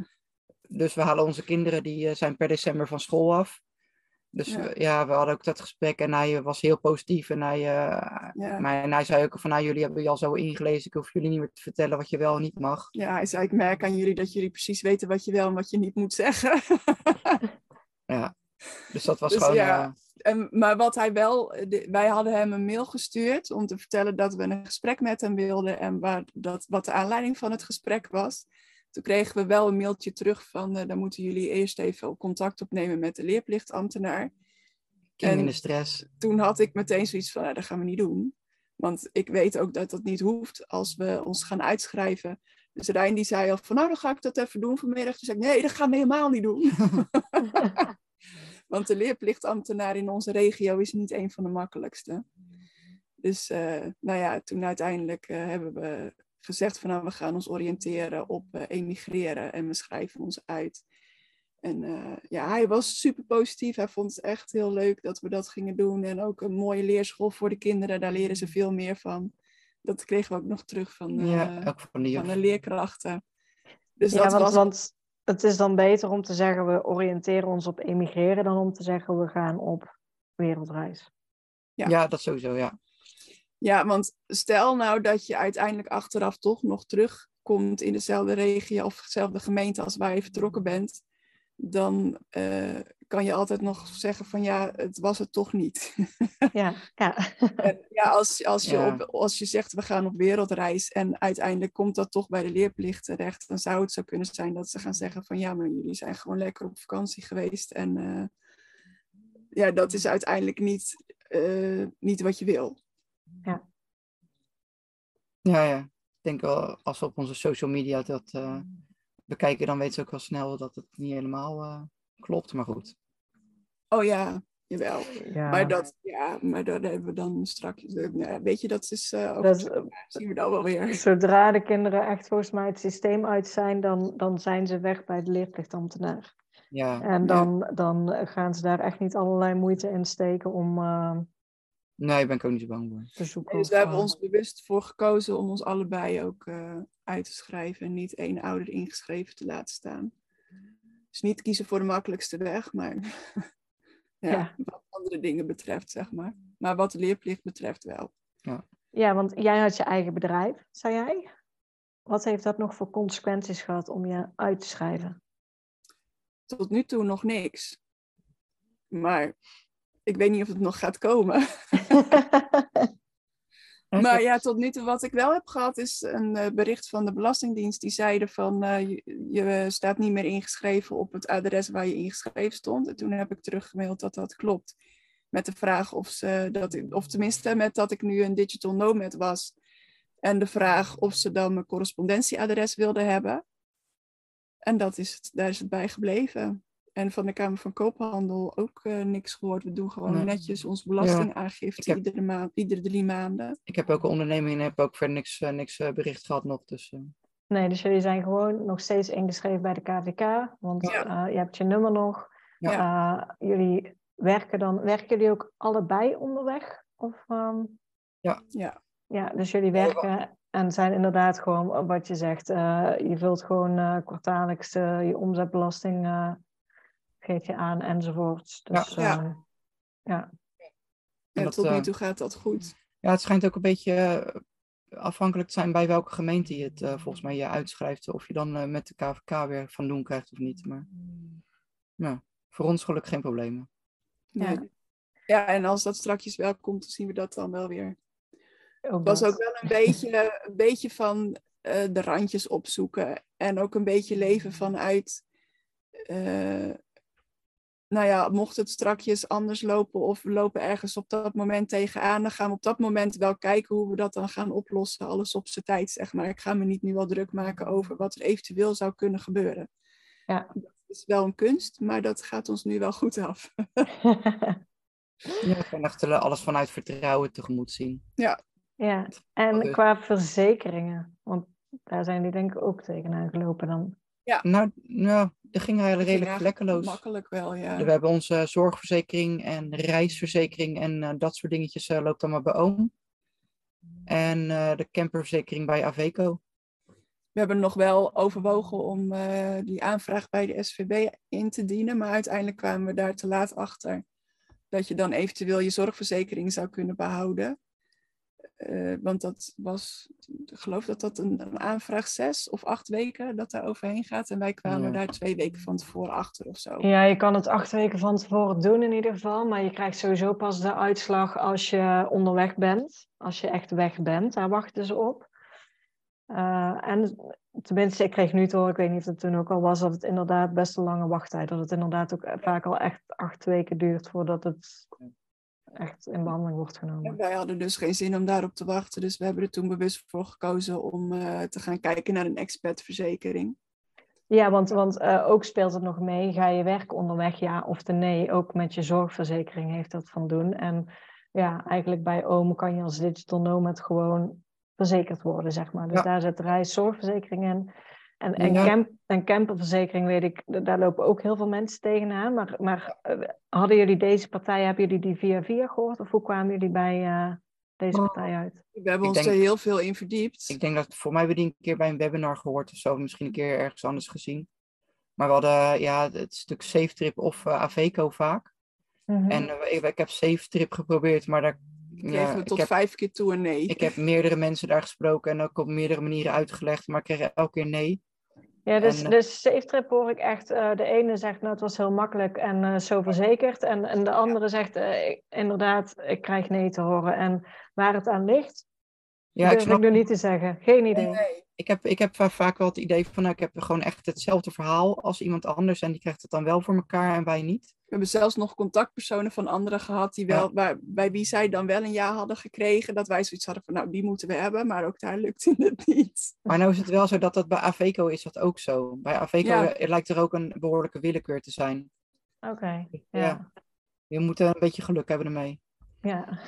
dus we halen onze kinderen, die eh, zijn per december van school af. Dus Ja. we hadden ook dat gesprek en hij eh, was heel positief. En hij, eh, Ja. maar, en hij zei ook van nou, jullie hebben je al zo ingelezen. Ik hoef jullie niet meer te vertellen wat je wel en niet mag. Ja, hij zei, ik merk aan jullie dat jullie precies weten wat je wel en wat je niet moet zeggen. Ja. Dus dat was Dus gewoon... ja. En, maar wat hij wel, de- wij hadden hem een mail gestuurd om te vertellen dat we een gesprek met hem wilden en waar dat, wat de aanleiding van het gesprek was. Toen kregen we wel een mailtje terug van, eh, dan moeten jullie eerst even contact opnemen met de leerplichtambtenaar. king En- in de stress. Toen had ik meteen zoiets van, nou, dat gaan we niet doen. Want ik weet ook dat dat niet hoeft als we ons gaan uitschrijven. Dus Rijn die zei al van, nou dan ga ik dat even doen vanmiddag. Toen zei ik, nee, dat gaan we helemaal niet doen. Want de leerplichtambtenaar in onze regio is niet een van de makkelijkste. Dus eh, nou ja, toen uiteindelijk eh, hebben we gezegd van nou, we gaan ons oriënteren op eh, emigreren en we schrijven ons uit. En eh, ja, hij was super positief. Hij vond het echt heel leuk dat we dat gingen doen. En ook een mooie leerschool voor de kinderen. Daar leren ze veel meer van. Dat kregen we ook nog terug van, uh, ja, ook van, de, van de leerkrachten. Dus ja, dat want, was... want het is dan beter om te zeggen we oriënteren ons op emigreren dan om te zeggen we gaan op wereldreis. Ja, ja dat sowieso, ja. Ja, want stel nou dat je uiteindelijk achteraf toch nog terugkomt in dezelfde regio of dezelfde gemeente als waar je vertrokken bent, dan uh, kan je altijd nog zeggen van ja, het was het toch niet. Ja, ja. ja als, als, je ja. Op, als je zegt we gaan op wereldreis en uiteindelijk komt dat toch bij de leerplicht terecht, dan zou het zo kunnen zijn dat ze gaan zeggen van ja, maar jullie zijn gewoon lekker op vakantie geweest en uh, ja, dat is uiteindelijk niet, uh, niet wat je wil. Ja. Ja, ja. Ik denk wel, als we op onze social media dat uh, bekijken, dan weten ze ook wel snel dat het niet helemaal uh, klopt, maar goed. Oh ja, jawel. Ja. Maar dat, ja, maar dat hebben we dan straks. Weet je, dat is uh, ook, dat, zien we dan wel weer. Zodra de kinderen echt volgens mij het systeem uit zijn, dan, dan zijn ze weg bij de leerplichtambtenaar. Ja. En dan, ja. dan gaan ze daar echt niet allerlei moeite in steken om. Nee, ben ik ook niet zo bang voor. Dus we hebben ons bewust voor gekozen om ons allebei ook uh, uit te schrijven en niet één ouder ingeschreven te laten staan. Dus niet kiezen voor de makkelijkste weg, maar ja, ja. wat andere dingen betreft, zeg maar. Maar wat de leerplicht betreft wel. Ja. ja, want jij had je eigen bedrijf, zei jij. Wat heeft dat nog voor consequenties gehad om je uit te schrijven? Tot nu toe nog niks. Maar ik weet niet of het nog gaat komen. maar ja, tot nu toe wat ik wel heb gehad is een uh, bericht van de Belastingdienst. Die zeiden van uh, je, je, staat niet meer ingeschreven op het adres waar je ingeschreven stond. En toen heb ik teruggemaild dat dat klopt. Met de vraag of ze dat, of tenminste met dat ik nu een digital nomad was. En de vraag of ze dan mijn correspondentieadres wilden hebben. En dat is het, daar is het bij gebleven. En van de Kamer van Koophandel ook uh, niks gehoord. We doen gewoon nee. netjes ons belastingaangifte ja. heb... iedere, maand, iedere drie maanden. Ik heb ook een onderneming en heb ook verder niks, uh, niks uh, bericht gehad nog. Dus, Nee, dus jullie zijn gewoon nog steeds ingeschreven bij de KVK. Want ja. je hebt je nummer nog. Ja. jullie werken dan, werken jullie ook allebei onderweg? Of, um... Ja. ja. Ja, dus jullie werken en zijn inderdaad gewoon wat je zegt. Uh, je vult gewoon uh, kwartaallijks uh, je omzetbelasting geef je aan enzovoort. Dus, ja. ja. ja. En dat, tot nu toe gaat dat goed. Ja, het schijnt ook een beetje afhankelijk te zijn bij welke gemeente je het volgens mij je uitschrijft. Of je dan met de KVK weer van doen krijgt of niet. Maar ja, voor ons gelukkig geen problemen. Nee. Ja. ja, en als dat strakjes wel komt, dan zien we dat dan wel weer. Het was ook wel een beetje, een beetje van uh, de randjes opzoeken. En ook een beetje leven vanuit. Uh, nou ja, mocht het strakjes anders lopen of we lopen ergens op dat moment tegenaan, dan gaan we op dat moment wel kijken hoe we dat dan gaan oplossen. Alles op zijn tijd, zeg maar. Ik ga me niet nu wel druk maken over wat er eventueel zou kunnen gebeuren. Ja. Dat is wel een kunst, maar dat gaat ons nu wel goed af. ja, ik kan echt alles vanuit vertrouwen tegemoet zien. Ja, ja, en qua verzekeringen, want daar zijn die denk ik ook tegenaan gelopen dan. Ja. Nou, nou dat ging eigenlijk redelijk vlekkeloos. Makkelijk wel, ja. We hebben onze zorgverzekering en reisverzekering en uh, dat soort dingetjes uh, loopt allemaal bij oom. En uh, de camperverzekering bij Aveco. We hebben nog wel overwogen om die aanvraag bij de SVB in te dienen, maar uiteindelijk kwamen we daar te laat achter dat je dan eventueel je zorgverzekering zou kunnen behouden. Uh, want dat was, ik geloof dat dat een, een, aanvraag zes of acht weken dat daar overheen gaat. En wij kwamen ja. daar twee weken van tevoren achter of zo. Ja, je kan het acht weken van tevoren doen in ieder geval. Maar je krijgt sowieso pas de uitslag als je onderweg bent. Als je echt weg bent, daar wachten ze op. Uh, en tenminste, ik kreeg nu te horen, ik weet niet of het toen ook al was, dat het inderdaad best een lange wachttijd. Dat het inderdaad ook vaak al echt acht weken duurt voordat het echt in behandeling wordt genomen. En wij hadden dus geen zin om daarop te wachten. Dus we hebben er toen bewust voor gekozen om uh, te gaan kijken naar een expertverzekering. Ja, want, want uh, ook speelt het nog mee. Ga je werk onderweg, ja of de nee? Ook met je zorgverzekering heeft dat van doen. En ja, eigenlijk bij OM kan je als digital nomad gewoon verzekerd worden, zeg maar. Dus ja. daar zit reiszorgverzekering in. En, en, Ja. camp, en camperverzekering weet ik, daar lopen ook heel veel mensen tegenaan. Maar, maar eh, hadden jullie deze partij, hebben jullie die via via gehoord? Of hoe kwamen jullie bij eh, deze Oh. partij uit? We hebben Ik ons denk- er heel veel in verdiept. Ik denk dat voor mij we die een keer bij een webinar gehoord of zo, misschien een keer ergens anders gezien. Maar we hadden ja, het stuk SafeTrip of eh, Aveco vaak. Mhm. En ik, ik heb SafeTrip geprobeerd, maar daar, kregen ja, we ik, tot heb, vijf keer toe een nee. ik heb meerdere mensen daar gesproken en ook op meerdere manieren uitgelegd, maar ik kreeg elke keer nee. Ja, dus, En, eh, dus SafeTrip hoor ik echt. eh, de ene zegt, nou, het was heel makkelijk en eh, zo verzekerd. En, en de andere zegt, inderdaad, ik krijg nee te horen. En waar het aan ligt, Ja, ik snap ik nu niet te zeggen. Geen idee. Nee. ik heb, ik heb va- vaak wel het idee van, nou, ik heb gewoon echt hetzelfde verhaal als iemand anders en die krijgt het dan wel voor elkaar en wij niet. We hebben zelfs nog contactpersonen van anderen gehad die wel, waar, bij wie zij dan wel een ja hadden gekregen. Dat wij zoiets hadden van, nou, die moeten we hebben. Maar ook daar lukte het niet. Maar nou is het wel zo dat dat bij Aveco is dat ook zo. Bij Aveco Ja. lijkt er ook een behoorlijke willekeur te zijn. Oké, Ja. ja. Je moet eh, een beetje geluk hebben ermee. ja.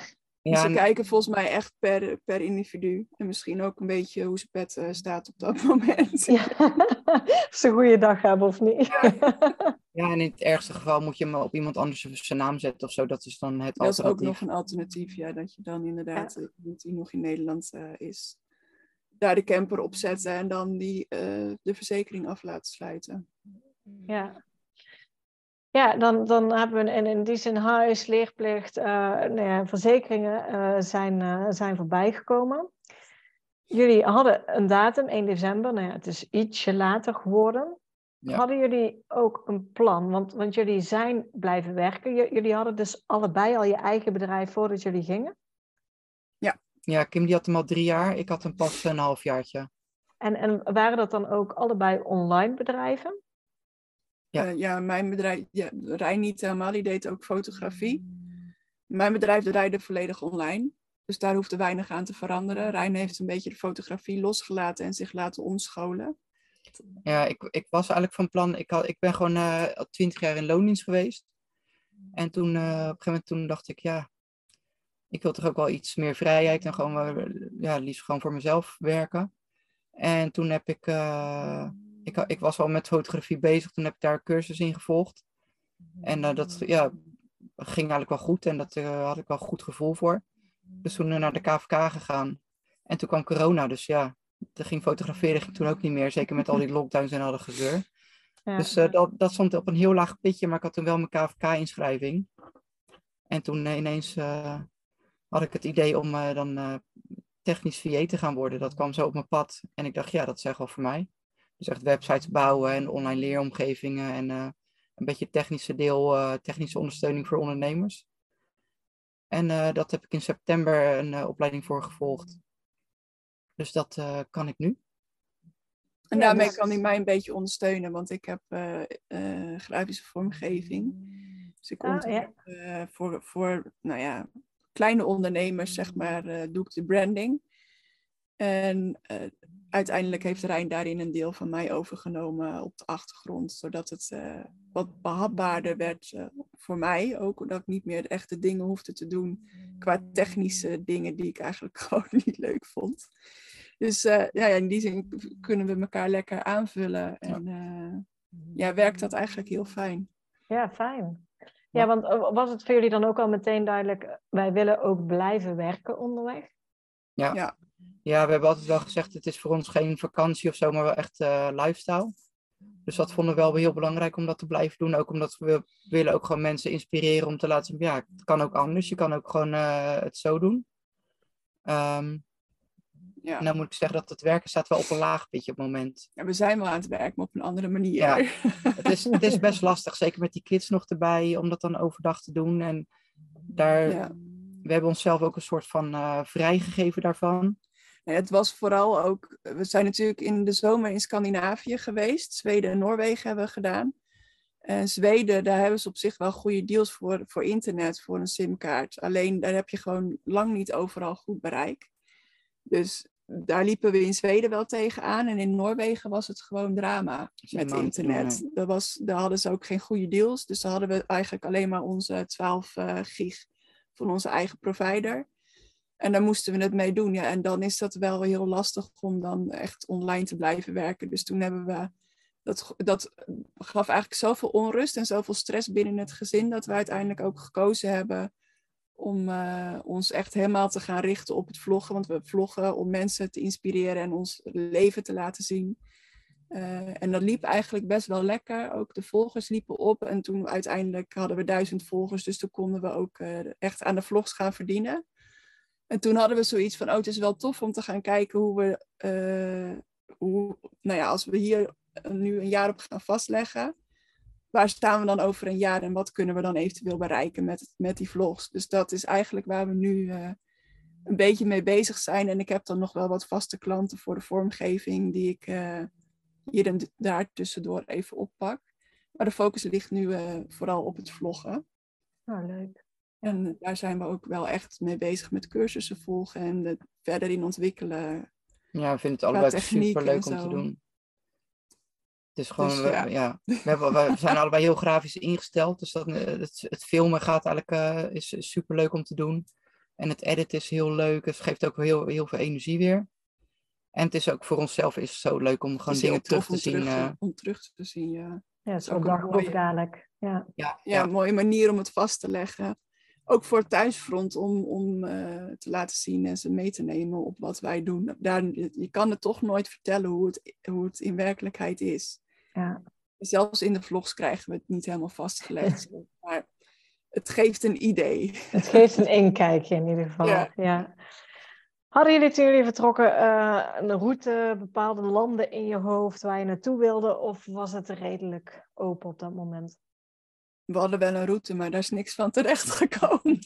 Dus Ja, ze en- kijken volgens mij echt per, per individu. En misschien ook een beetje hoe zijn pet eh, staat op dat moment. ja. of ze een goede dag hebben of niet. ja, en in het ergste geval moet je hem op iemand anders zijn naam zetten of zo. Dat is dan het Dat is ook alternatief. nog een alternatief, ja. Dat je dan inderdaad, eh, die nog in Nederland eh, is, daar de camper op zetten en dan die, eh, de verzekering af laten sluiten. Ja. Ja, dan, dan hebben we in, in die zin huis, leerplicht, eh, nou ja, verzekeringen eh, zijn, eh, zijn voorbij gekomen. Jullie hadden een datum, 1 december. Nou ja, het is ietsje later geworden. Ja. Hadden jullie ook een plan? Want, want jullie zijn blijven werken. J- jullie hadden dus allebei al je eigen bedrijf voordat jullie gingen. Ja, Kim die had hem al drie jaar. Ik had hem pas een halfjaartje. En, en waren dat dan ook allebei online bedrijven? Ja. Ja, ja mijn bedrijf, ja, Rijn niet helemaal, die deed ook fotografie. Mijn bedrijf draaide volledig online. Dus daar hoefde weinig aan te veranderen. Rijn heeft een beetje de fotografie losgelaten en zich laten omscholen. Ja, ik, ik was eigenlijk van plan. Ik, had, ik ben gewoon eh, al twintig jaar in loondienst geweest. En toen, eh, op een gegeven moment toen dacht ik, ja, ik wil toch ook wel iets meer vrijheid en gewoon, ja, liefst gewoon voor mezelf werken. En toen heb ik, eh, ik, ik was al met fotografie bezig, toen heb ik daar een cursus in gevolgd. En eh, dat ja, ging eigenlijk wel goed en dat eh, had ik wel een goed gevoel voor. Dus toen eh, naar de KVK gegaan. En toen kwam corona, dus ja, toen ging fotograferen ging toen ook niet meer. Zeker met al die lockdowns en al dat gezeur. Ja. Dus dat, dat stond op een heel laag pitje, maar ik had toen wel mijn KVK-inschrijving. En toen ineens had ik het idee om dan technisch VA te gaan worden. Dat kwam zo op mijn pad. En ik dacht, ja, dat is echt wel voor mij. Dus echt websites bouwen en online leeromgevingen en eh, een beetje technische deel, eh, technische ondersteuning voor ondernemers. En eh, dat heb ik in september een eh, opleiding voor gevolgd. Dus dat eh, kan ik nu. En Ja, daarmee dus- kan hij mij een beetje ondersteunen, want ik heb eh, eh, grafische vormgeving. Dus ik ontwerp eh, voor, voor nou ja, kleine ondernemers, zeg maar, eh, doe ik de branding. En eh, uiteindelijk heeft Rijn daarin een deel van mij overgenomen op de achtergrond, zodat het eh, wat behapbaarder werd eh, voor mij. Ook dat ik niet meer de echte dingen hoefde te doen qua technische dingen die ik eigenlijk gewoon niet leuk vond. Dus eh, ja, ja, in die zin kunnen we elkaar lekker aanvullen. En eh, ja, werkt dat eigenlijk heel fijn. Ja, fijn. Ja, want was het voor jullie dan ook al meteen duidelijk, wij willen ook blijven werken onderweg? Ja. Ja. Ja, we hebben altijd wel gezegd, het is voor ons geen vakantie of zo, maar wel echt eh, lifestyle. Dus dat vonden we wel heel belangrijk om dat te blijven doen. Ook omdat we willen ook gewoon mensen inspireren om te laten zien, ja, het kan ook anders. Je kan ook gewoon eh, het zo doen. Ehm, Ja. En dan moet ik zeggen dat het werken staat wel op een laag pitje op het moment. Ja, we zijn wel aan het werken, maar op een andere manier. Ja. Het is, het is best lastig, zeker met die kids nog erbij, om dat dan overdag te doen. En daar, Ja. we hebben onszelf ook een soort van eh, vrijgegeven daarvan. Het was vooral ook, we zijn natuurlijk in de zomer in Scandinavië geweest. Zweden en Noorwegen hebben we gedaan. En Zweden, daar hebben ze op zich wel goede deals voor, voor internet, voor een simkaart. Alleen daar heb je gewoon lang niet overal goed bereik. Dus daar liepen we in Zweden wel tegenaan. En in Noorwegen was het gewoon drama met internet. Dat was, daar hadden ze ook geen goede deals. Dus daar hadden we eigenlijk alleen maar onze 12 eh, gig van onze eigen provider. En daar moesten we het mee doen. Ja. En dan is dat wel heel lastig om dan echt online te blijven werken. Dus toen hebben we. Dat, dat gaf eigenlijk zoveel onrust en zoveel stress binnen het gezin. dat we uiteindelijk ook gekozen hebben om uh, ons echt helemaal te gaan richten op het vloggen. Want we vloggen om mensen te inspireren en ons leven te laten zien. Uh, en dat liep eigenlijk best wel lekker. Ook de volgers liepen op. En toen uiteindelijk hadden we duizend volgers. Dus toen konden we ook uh, echt aan de vlogs gaan verdienen. En toen hadden we zoiets van, oh, het is wel tof om te gaan kijken hoe we, hoe, nou ja, als we hier nu een jaar op gaan vastleggen, waar staan we dan over een jaar en wat kunnen we dan eventueel bereiken met, met die vlogs. Dus dat is eigenlijk waar we nu uh, een beetje mee bezig zijn. En ik heb dan nog wel wat vaste klanten voor de vormgeving die ik uh, hier en daar tussendoor even oppak. Maar de focus ligt nu vooral op het vloggen. Oh, leuk. En daar zijn we ook wel echt mee bezig met cursussen volgen en het verder in ontwikkelen. Ja, we vinden het allebei super leuk om te doen. Het is gewoon, dus, ja. We, ja. We, hebben, we, zijn allebei heel grafisch ingesteld. Dus dat, het, het filmen gaat eigenlijk, uh, is, super leuk om te doen. En het editen is heel leuk. Het geeft ook heel, heel veel energie weer. En het is ook voor onszelf is zo leuk om gewoon dingen terug te zien. Terug, uh, om terug te zien, ja. Ja, het is ook dagboek dadelijk. Ja. Ja, ja, een mooie manier om het vast te leggen. Ook voor het thuisfront om, om uh, te laten zien en ze mee te nemen op wat wij doen. Daar, je kan het toch nooit vertellen hoe het, hoe het in werkelijkheid is. Ja. Zelfs in de vlogs krijgen we het niet helemaal vastgelegd. maar het geeft een idee. Het geeft een inkijkje in ieder geval. Ja. ja. Hadden jullie toen jullie vertrokken uh, een route, bepaalde landen in je hoofd waar je naartoe wilde? Of was het redelijk open op dat moment? We hadden wel een route, maar daar is niks van terecht gekomen.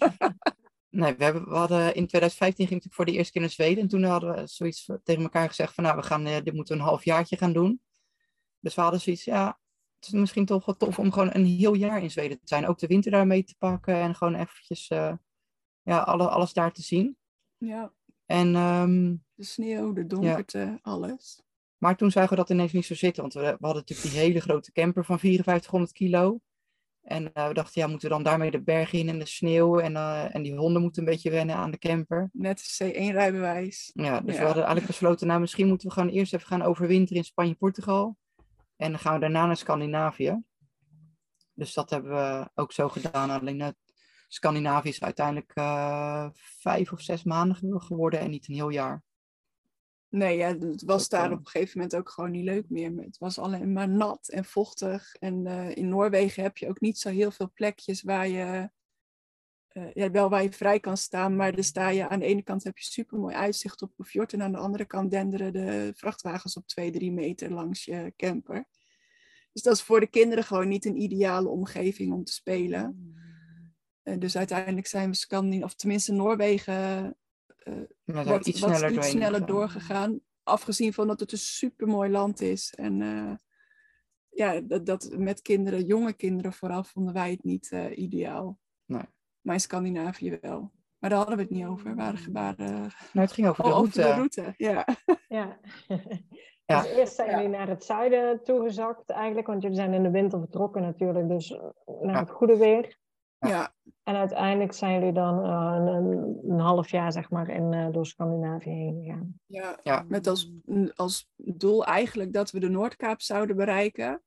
Nee, we, hebben, we hadden in 2015 ging ik voor de eerste keer naar Zweden. En toen hadden we zoiets tegen elkaar gezegd van nou, we gaan, dit moeten we een halfjaartje gaan doen. Dus we hadden zoiets, ja, het is misschien toch wel tof om gewoon een heel jaar in Zweden te zijn. Ook de winter daar mee te pakken en gewoon eventjes uh, ja, alle, alles daar te zien. Ja. En, um, de sneeuw, de donkerte, ja. alles. Maar toen zagen we dat ineens niet zo zitten, want we, we hadden natuurlijk die hele grote camper van 5400 kilo. En uh, we dachten, ja, moeten we dan daarmee de berg in en de sneeuw en, uh, en die honden moeten een beetje wennen aan de camper. Net C1-rijbewijs. Ja, dus ja. we hadden eigenlijk besloten, nou misschien moeten we gewoon eerst even gaan overwinteren in Spanje, Portugal. En dan gaan we daarna naar Scandinavië. Dus dat hebben we ook zo gedaan. Alleen uh, Scandinavië is uiteindelijk vijf of zes maanden geworden en niet een heel jaar. Nee, ja, het was daar op een gegeven moment ook gewoon niet leuk meer. Het was alleen maar nat en vochtig. En uh, in Noorwegen heb je ook niet zo heel veel plekjes waar je, uh, ja, wel waar je vrij kan staan. Maar dan sta je aan de ene kant heb je super mooi uitzicht op een fjord. En aan de andere kant denderen de vrachtwagens op twee, drie meter langs je camper. Dus dat is voor de kinderen gewoon niet een ideale omgeving om te spelen. Uh, dus uiteindelijk zijn we Scandinavië, of tenminste Noorwegen uh, wat, iets sneller, iets sneller doorgegaan. Afgezien van dat het een super mooi land is. En uh, ja, dat, dat met kinderen, jonge kinderen vooral, vonden wij het niet uh, ideaal. Nee. Maar in Scandinavië wel. Maar daar hadden we het niet over. Waren, waren, nou, het ging over de oh, route. Over de route, ja. ja. ja. Dus eerst zijn jullie naar het zuiden toegezakt eigenlijk, want jullie zijn in de winter vertrokken natuurlijk, dus naar ja. het goede weer. Ja. En uiteindelijk zijn jullie dan uh, een, een, half jaar zeg maar in, uh, door Scandinavië heen gegaan. Ja, ja, met als, als doel eigenlijk dat we de Noordkaap zouden bereiken.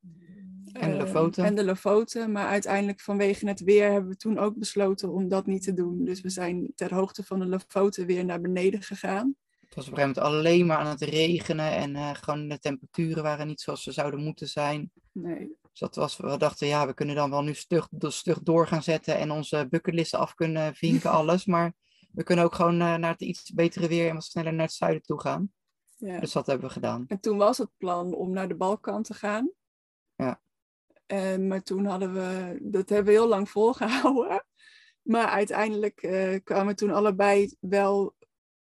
En de Lofoten. Uh, en de Lofoten. Maar uiteindelijk vanwege het weer hebben we toen ook besloten om dat niet te doen. Dus we zijn ter hoogte van de Lofoten weer naar beneden gegaan. Het was op een gegeven moment alleen maar aan het regenen en uh, gewoon de temperaturen waren niet zoals ze zouden moeten zijn. Nee. Dus dat was, we dachten, ja, we kunnen dan wel nu stug, stug door gaan zetten en onze bucketlisten af kunnen vinken, alles. Maar we kunnen ook gewoon uh, naar het iets betere weer en wat sneller naar het zuiden toe gaan. Ja. Dus dat hebben we gedaan. En toen was het plan om naar de Balkan te gaan. Ja. Uh, maar toen hadden we, dat hebben we heel lang volgehouden. Maar uiteindelijk uh, kwamen we toen allebei wel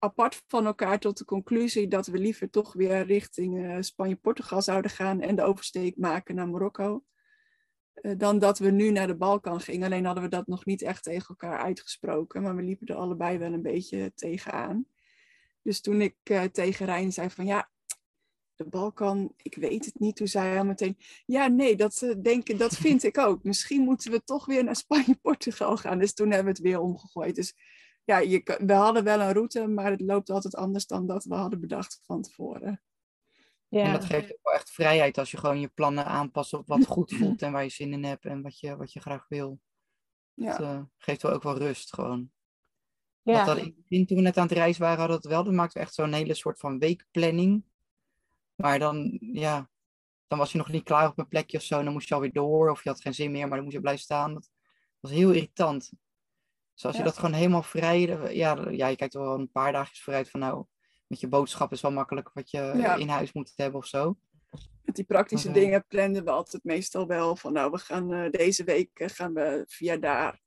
apart van elkaar tot de conclusie dat we liever toch weer richting uh, Spanje-Portugal zouden gaan en de oversteek maken naar Marokko. Uh, dan dat we nu naar de Balkan gingen. Alleen hadden we dat nog niet echt tegen elkaar uitgesproken, maar we liepen er allebei wel een beetje tegenaan. Dus toen ik uh, tegen Rijn zei van ja, de Balkan, ik weet het niet. Toen zei hij al meteen, ja nee, dat, denk, dat vind ik ook. Misschien moeten we toch weer naar Spanje-Portugal gaan. Dus toen hebben we het weer omgegooid. Dus ja, je, we hadden wel een route, maar het loopt altijd anders dan dat we hadden bedacht van tevoren. Ja, En dat geeft ook wel echt vrijheid als je gewoon je plannen aanpast op wat goed voelt en waar je zin in hebt en wat je, wat je graag wil. Ja, Dat eh, geeft wel ook wel rust gewoon. ja. Want dat in het begin, toen we net aan het reizen waren, hadden we het wel. Dan maakten we echt zo'n hele soort van weekplanning. Maar dan, ja, dan was je nog niet klaar op een plekje of zo. Dan moest je alweer door. Of je had geen zin meer, maar dan moest je blijven staan. Dat was heel irritant. Dus als je Ja. dat gewoon helemaal vrij... Ja, ja, je kijkt er wel een paar dagjes vooruit van nou... Met je boodschap is wel makkelijk wat je Ja. in huis moet hebben of zo. met die praktische Maar, eh, dingen planden we altijd meestal wel van nou, we gaan eh, deze week eh, gaan we via daar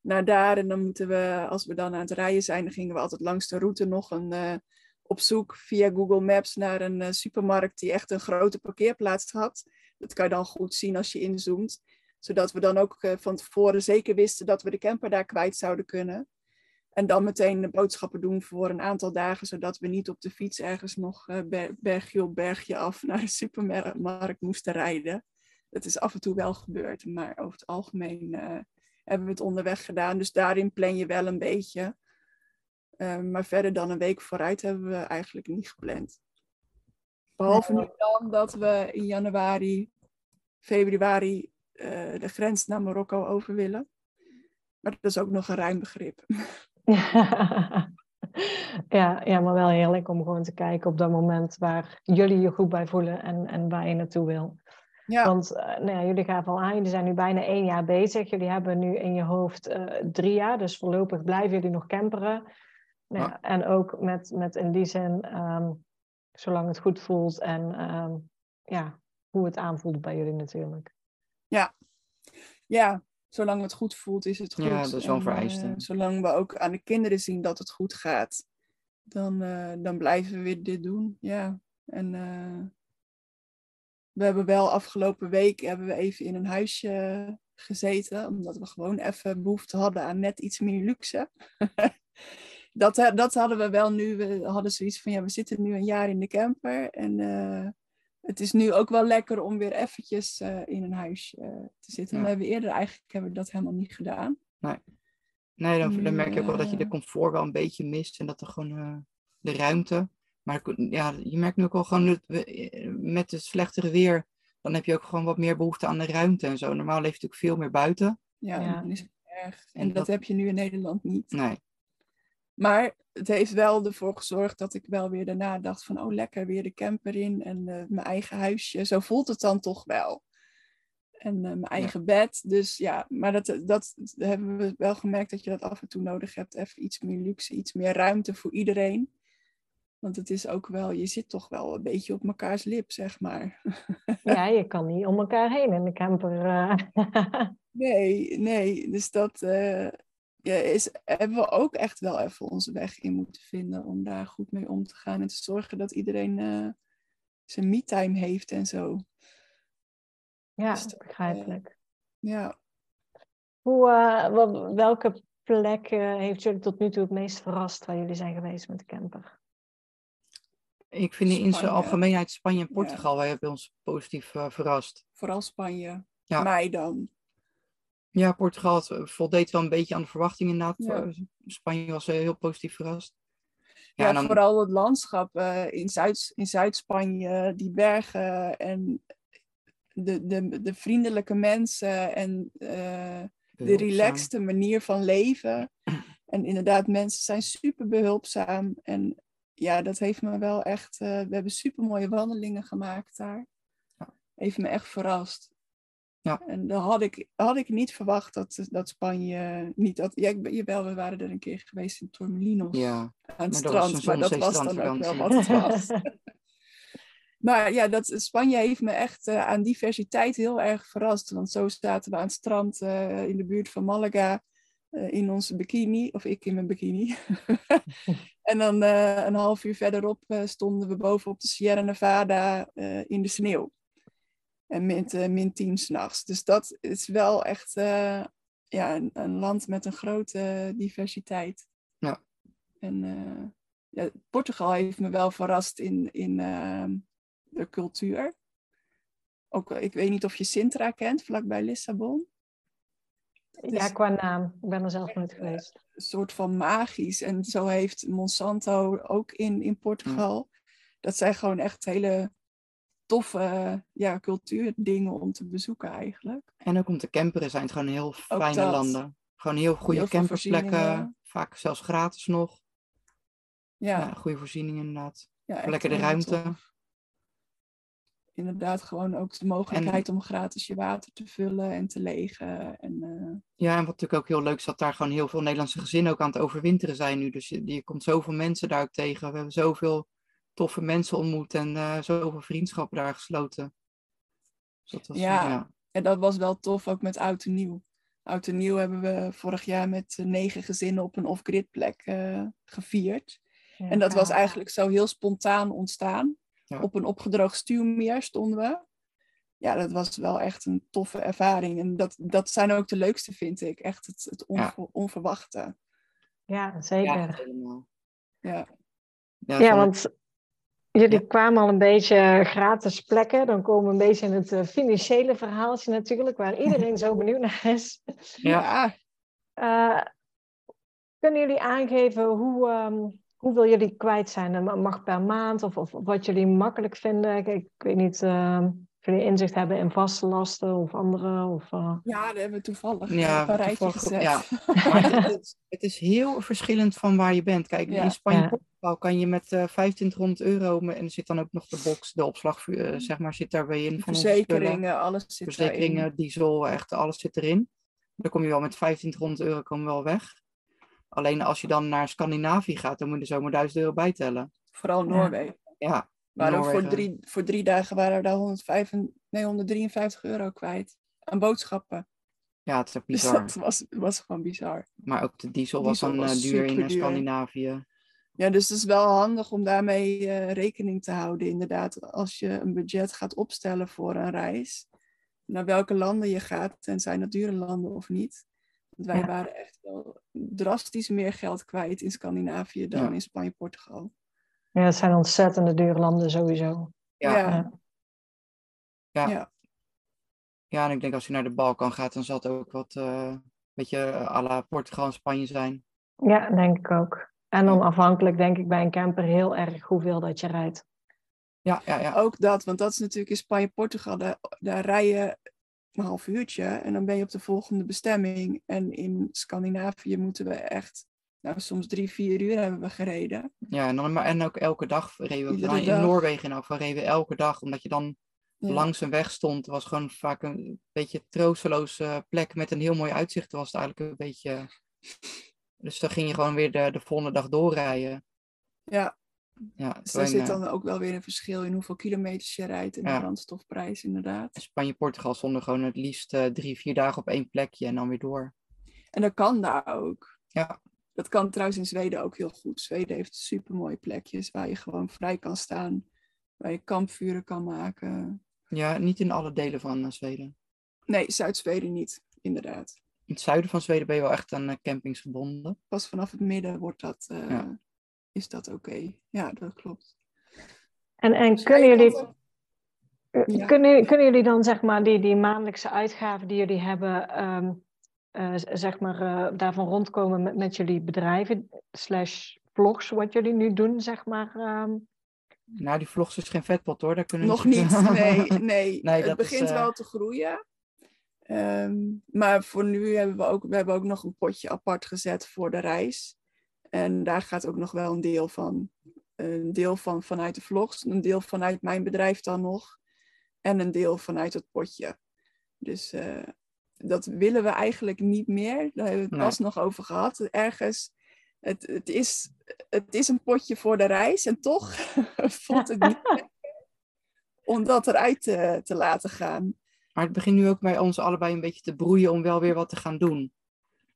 naar daar. En dan moeten we, als we dan aan het rijden zijn, dan gingen we altijd langs de route nog een, op zoek via Google Maps naar een supermarkt die echt een grote parkeerplaats had. Dat kan je dan goed zien als je inzoomt. Zodat we dan ook eh, van tevoren zeker wisten dat we de camper daar kwijt zouden kunnen. En dan meteen de boodschappen doen voor een aantal dagen, zodat we niet op de fiets ergens nog eh, ber- bergje op bergje af naar de supermarkt moesten rijden. Dat is af en toe wel gebeurd, maar over het algemeen eh, hebben we het onderweg gedaan. Dus daarin plan je wel een beetje. Maar verder dan een week vooruit hebben we eigenlijk niet gepland. Behalve nu dan dat we in januari, februari eh, de grens naar Marokko over willen. Maar dat is ook nog een ruim begrip. ja, ja, maar wel heerlijk om gewoon te kijken op dat moment waar jullie je goed bij voelen en, en waar je naartoe wil. Ja, Want eh, nou ja, jullie gaven al aan, jullie zijn nu bijna één jaar bezig. Jullie hebben nu in je hoofd eh, drie jaar, dus voorlopig blijven jullie nog camperen. Nou, ja, En ook met, met in die zin, ehm, zolang het goed voelt en ehm, ja, hoe het aanvoelt bij jullie natuurlijk. Ja, zolang het goed voelt is het goed. Ja, dat is wel eh, vereiste. zolang we ook aan de kinderen zien dat het goed gaat, dan, eh, dan blijven we weer dit doen. Ja, en eh, we hebben wel afgelopen week hebben we even in een huisje gezeten, omdat we gewoon even behoefte hadden aan net iets meer luxe. dat, dat hadden we wel nu. We hadden zoiets van, ja, we zitten nu een jaar in de camper en het is nu ook wel lekker om weer eventjes eh, in een huisje eh, te zitten. Ja. We hebben eerder eigenlijk hebben we dat helemaal niet gedaan. Nee, dan, dan Nu, merk je ook wel dat je de comfort wel een beetje mist. En dat er gewoon eh, de ruimte. Maar ja, je merkt nu ook wel gewoon dat we, met het slechtere weer. Dan heb je ook gewoon wat meer behoefte aan de ruimte en zo. Normaal leef je natuurlijk veel meer buiten. Ja, Ja. dan is het erg. En En dat dat- heb je nu in Nederland niet. Nee. Maar het heeft wel ervoor gezorgd dat ik wel weer daarna dacht van... oh, lekker, weer de camper in en eh, mijn eigen huisje. Zo voelt het dan toch wel. En eh, mijn eigen bed. Dus ja, maar dat, dat hebben we wel gemerkt dat je dat af en toe nodig hebt. Even iets meer luxe, iets meer ruimte voor iedereen. Want het is ook wel, je zit toch wel een beetje op mekaars lip, zeg maar. Ja, je kan niet om elkaar heen in de camper. eh. Nee, nee. Dus dat eh, is, hebben we ook echt wel even onze weg in moeten vinden om daar goed mee om te gaan en te zorgen dat iedereen eh, zijn me-time heeft en zo. ja, Dus dat, begrijpelijk. Ja, Hoe, eh, wel- welke plek eh, heeft jullie tot nu toe het meest verrast waar jullie zijn geweest met de camper? Ik vind in zijn algemeenheid Spanje en Portugal. Wij hebben ons positief eh, verrast. vooral Spanje. Ja. Mij dan. Ja, Portugal eh, voldeed wel een beetje aan de verwachtingen inderdaad. Ja. Spanje was eh, heel positief verrast. Ja, dan- vooral het landschap eh, in, Zuid, in Zuid-Spanje, die bergen en de, de, de vriendelijke mensen en eh, de relaxte manier van leven. En inderdaad, mensen zijn super behulpzaam. En ja, dat heeft me wel echt. eh, we hebben super mooie wandelingen gemaakt daar. Ja. Heeft me echt verrast. Ja. En dan had ik, had ik niet verwacht dat, dat Spanje niet dat. Ja, ik jawel, we waren er een keer geweest in Tormelinos Ja, aan het Maar strand. Maar dat was dan ook wel wat het was. Maar ja, dat, Spanje heeft me echt eh, aan diversiteit heel erg verrast. Want zo zaten we aan het strand eh, in de buurt van Malaga eh, in onze bikini. Of ik in mijn bikini. en dan een half uur verderop stonden we boven op de Sierra Nevada in de sneeuw. En met eh, min 10 s'nachts. Dus dat is wel echt eh, ja, een, een land met een grote diversiteit. Ja. En eh, ja, Portugal heeft me wel verrast in, in ehm, de cultuur. Ook, ik weet niet of je Sintra kent, vlakbij Lissabon. Ja, qua naam. Ik ben er zelf nooit geweest. soort van magisch. En zo heeft Monsanto ook in, in Portugal. Dat zijn gewoon echt hele toffe ja, cultuurdingen om te bezoeken eigenlijk. En ook om te camperen zijn het gewoon heel fijne landen. Gewoon heel goede Heel camperplekken. Vaak zelfs gratis nog. Ja, Ja, goede voorzieningen inderdaad. ja, Lekker de ruimte. tof. Inderdaad, gewoon ook de mogelijkheid om gratis je water te vullen en te legen. En, eh, Ja, en wat natuurlijk ook heel leuk is, dat daar gewoon heel veel Nederlandse gezinnen ook aan het overwinteren zijn nu. Dus je, je komt zoveel mensen daar ook tegen. We hebben zoveel toffe mensen ontmoet en eh, zoveel vriendschappen daar gesloten. Dus dat was, Ja. ja. En dat was wel tof, ook met Oud en Nieuw. Oud en Nieuw hebben we vorig jaar met eh, negen gezinnen op een off-grid plek eh, gevierd. Ja, En dat was eigenlijk zo heel spontaan ontstaan. Ja. Op een opgedroogd stuwmeer stonden we. Ja, dat was wel echt een toffe ervaring. En dat, dat zijn ook de leukste, vind ik. Echt het, het onver- onverwachte. Ja, zeker. Ja, Ja. Ja. Want jullie Ja. kwamen al een beetje gratis plekken. Dan komen we een beetje in het eh, financiële verhaaltje natuurlijk, waar iedereen zo benieuwd naar is. Ja. Eh, kunnen jullie aangeven hoe, ehm, hoeveel jullie kwijt zijn? En mag per maand of, of wat jullie makkelijk vinden? Ik, ik weet niet ehm, of jullie inzicht hebben in vaste lasten of andere. Of, eh, ja, daar hebben we toevallig Ja, een rijtje toevallig- gezet. ja. Maar het, het is, het is heel verschillend van waar je bent. Kijk, Ja. in Spanje Portugal kan je met eh 2500 euro, en er zit dan ook nog de box, de opslag, eh, zeg maar, zit daarbij in. Van. Verzekeringen, alles zit Verzekeringen, diesel, echt alles zit erin. Dan kom je wel met 2500 euro kom je wel weg. Alleen als je dan naar Scandinavië gaat, dan moet je er zomaar 1000 euro bijtellen. Vooral Ja. Noorwegen. Ja, Maar ook voor drie, voor drie dagen waren we daar 105, en- nee, 153 euro kwijt. Aan boodschappen. Ja, het is Dus bizar. dat was, was gewoon bizar. Maar ook de diesel was dan was eh, duur in. Scandinavië. Ja, dus het is wel handig om daarmee eh, rekening te houden. Inderdaad, als je een budget gaat opstellen voor een reis. Naar welke landen je gaat en zijn dat dure landen of niet. Want wij Ja. waren echt wel drastisch meer geld kwijt in Scandinavië dan Ja. in Spanje, Portugal. ja, het zijn ontzettende dure landen sowieso. Ja. ja. Ja. Ja. En ik denk als je naar de Balkan gaat, dan zal het ook wat, eh een beetje eh, à la Portugal en Spanje zijn. Ja, denk ik ook. En dan afhankelijk, denk ik, bij een camper heel erg hoeveel dat je rijdt. Ja, ja, ja. Ook dat, want dat is natuurlijk in Spanje, Portugal. Daar, daar rij je een half uurtje en dan ben je op de volgende bestemming. En in Scandinavië moeten we echt, nou soms drie, vier uur hebben we gereden. Ja, en, dan, maar, en ook elke dag reden we, in dag. Noorwegen in elk geval reden we elke dag, omdat je dan Ja. langs een weg stond. Het was gewoon vaak een beetje troosteloze plek met een heel mooi uitzicht. was het eigenlijk een beetje... Dus dan ging je gewoon weer de, de volgende dag doorrijden. Ja, Ja, dus daar zit dan ook wel weer een verschil in hoeveel kilometers je rijdt en Ja. de brandstofprijs inderdaad. Spanje, Portugal stonden gewoon het liefst eh, drie, vier dagen op één plekje en dan weer door. En dat kan daar ook. Ja. Dat kan trouwens in Zweden ook heel goed. Zweden heeft super mooie plekjes waar je gewoon vrij kan staan. Waar je kampvuren kan maken. Ja, niet in alle delen van eh, Zweden. Nee, Zuid-Zweden niet, inderdaad. In het zuiden van Zweden ben je wel echt aan eh, campings gebonden. Pas vanaf het midden wordt dat, eh, Ja. is dat oké. Ja, dat klopt. En, en Dus kunnen, jullie, eh, Ja. kunnen, kunnen jullie dan, zeg maar, die, die maandelijkse uitgaven die jullie hebben, ehm, eh, zeg maar, eh, daarvan rondkomen met, met jullie bedrijven, slash vlogs, wat jullie nu doen, zeg maar? ehm? Nou, die vlogs is geen vetpot hoor. Daar kunnen Nog niet, nee. nee. Nee, het is, begint wel te groeien. Ehm, maar voor nu hebben we ook, we hebben ook nog een potje apart gezet voor de reis. En daar gaat ook nog wel een deel van. Een deel van vanuit de vlogs, een deel vanuit mijn bedrijf dan nog. En een deel vanuit het potje. Dus eh, dat willen we eigenlijk niet meer. Daar hebben we het Nee. pas nog over gehad. Ergens, het, het, is, het is een potje voor de reis. En toch voelt het niet om dat eruit te, te laten gaan. Maar het begint nu ook bij ons allebei een beetje te broeien om wel weer wat te gaan doen.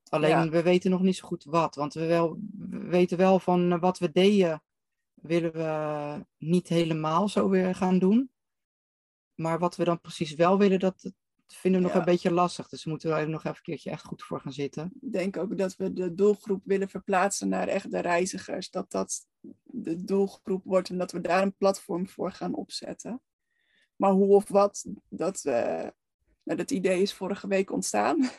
Alleen Ja. we weten nog niet zo goed wat. Want we, wel, we weten wel van wat we deden, willen we niet helemaal zo weer gaan doen. Maar wat we dan precies wel willen, dat, vinden we nog Ja. een beetje lastig. Dus we moeten er nog even een keertje echt goed voor gaan zitten. Ik denk ook dat we de doelgroep willen verplaatsen naar echt de reizigers. Dat dat de doelgroep wordt en dat we daar een platform voor gaan opzetten. Maar hoe of wat, dat, eh, nou, dat idee is vorige week ontstaan.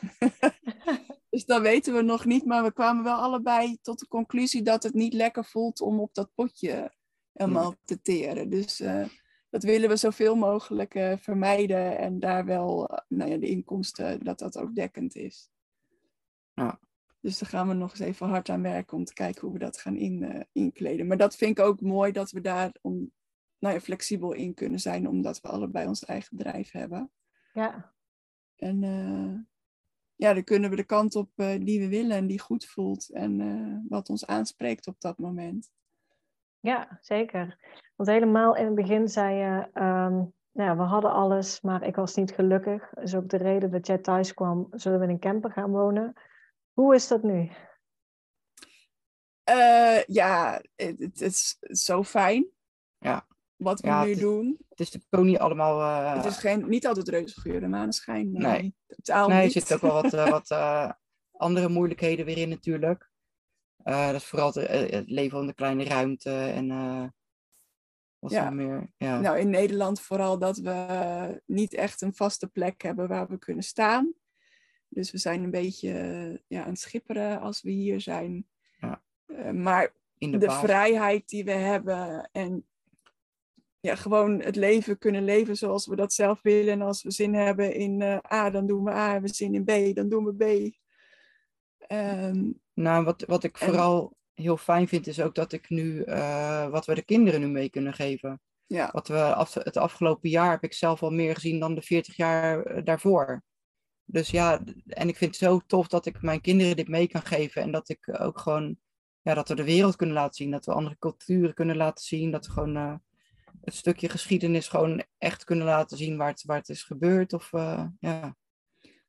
Dus dat weten we nog niet, maar we kwamen wel allebei tot de conclusie dat het niet lekker voelt om op dat potje helemaal te teren. Dus eh, dat willen we zoveel mogelijk eh, vermijden en daar wel nou ja, de inkomsten, dat dat ook dekkend is. Ja. Dus daar gaan we nog eens even hard aan werken om te kijken hoe we dat gaan in, inkleden. Maar dat vind ik ook mooi dat we daar om, nou ja, flexibel in kunnen zijn, omdat we allebei ons eigen bedrijf hebben. Ja. En ja, dan kunnen we de kant op die we willen en die goed voelt en wat ons aanspreekt op dat moment. Ja, zeker. Want helemaal in het begin zei je, um, nou, we hadden alles, maar ik was niet gelukkig. Dat is ook de reden dat jij thuis kwam, zullen we in een camper gaan wonen. Hoe is dat nu? Uh, ja, het, het, is zo fijn. Ja. Wat we nu doen. Het is natuurlijk ook niet allemaal... Uh... Het is geen, niet altijd reuze en maneschijn. Nee. nee. nee er zitten ook wel wat, uh, wat andere moeilijkheden weer in natuurlijk. Dat is vooral eh, het, leven in de kleine ruimte en wat ja. meer. Ja. Nou, in Nederland vooral dat we niet echt een vaste plek hebben waar we kunnen staan. Dus we zijn een beetje ja, aan het schipperen als we hier zijn. Ja. maar de, de vrijheid die we hebben en ja, gewoon het leven kunnen leven zoals we dat zelf willen. En als we zin hebben in A, dan doen we A. Hebben we zin in B, dan doen we B. Um, nou, wat, wat ik vooral heel fijn vind, is ook dat ik nu, uh, wat we de kinderen nu mee kunnen geven. Ja. Wat we af, het afgelopen jaar heb ik zelf al meer gezien dan de 40 jaar eh, daarvoor. Dus ja, en ik vind het zo tof dat ik mijn kinderen dit mee kan geven. En dat ik ook gewoon, ja, dat we de wereld kunnen laten zien. Dat we andere culturen kunnen laten zien. Dat we gewoon uh, het stukje geschiedenis gewoon echt kunnen laten zien waar het, waar het is gebeurd. Of, uh, ja.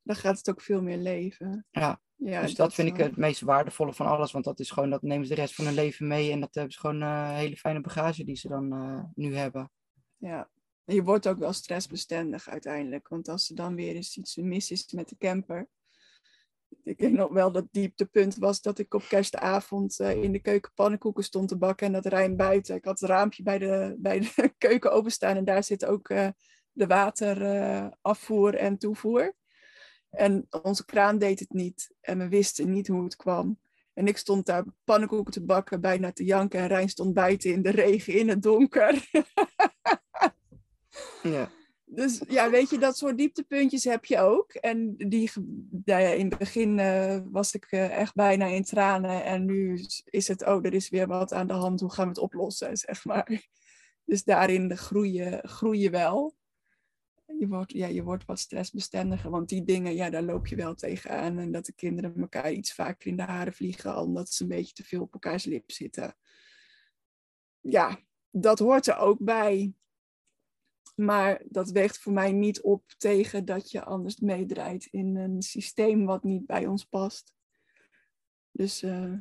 Dan gaat het ook veel meer leven. Ja. Ja, dus dat, vind ik het meest waardevolle van alles. Want dat is gewoon, dat nemen ze de rest van hun leven mee. En dat hebben ze gewoon een uh, hele fijne bagage die ze dan uh, nu hebben. Ja, en je wordt ook wel stressbestendig uiteindelijk. Want als er dan weer eens iets mis is met de camper. Ik denk nog wel dat dieptepunt was dat ik op kerstavond uh, in de keuken pannenkoeken stond te bakken. En dat Rijn buiten. Ik had het raampje bij de, bij de keuken openstaan. En daar zit ook de waterafvoer en toevoer. En onze kraan deed het niet. En we wisten niet hoe het kwam. En ik stond daar pannenkoeken te bakken, bijna te janken. En Rijn stond buiten in de regen, in het donker. ja. Dus ja, weet je, dat soort dieptepuntjes heb je ook. En die, nou ja, in het begin uh, was ik uh, echt bijna in tranen. En nu is het, oh, er is weer wat aan de hand. Hoe gaan we het oplossen, zeg maar. Dus daarin groeien, groeien wel je wordt, ja, je wordt wat stressbestendiger. Want die dingen, ja, daar loop je wel tegenaan. En dat de kinderen elkaar iets vaker in de haren vliegen, omdat ze een beetje te veel op elkaars lip zitten. Ja, dat hoort er ook bij. Maar dat weegt voor mij niet op tegen dat je anders meedraait in een systeem wat niet bij ons past. Dus uh,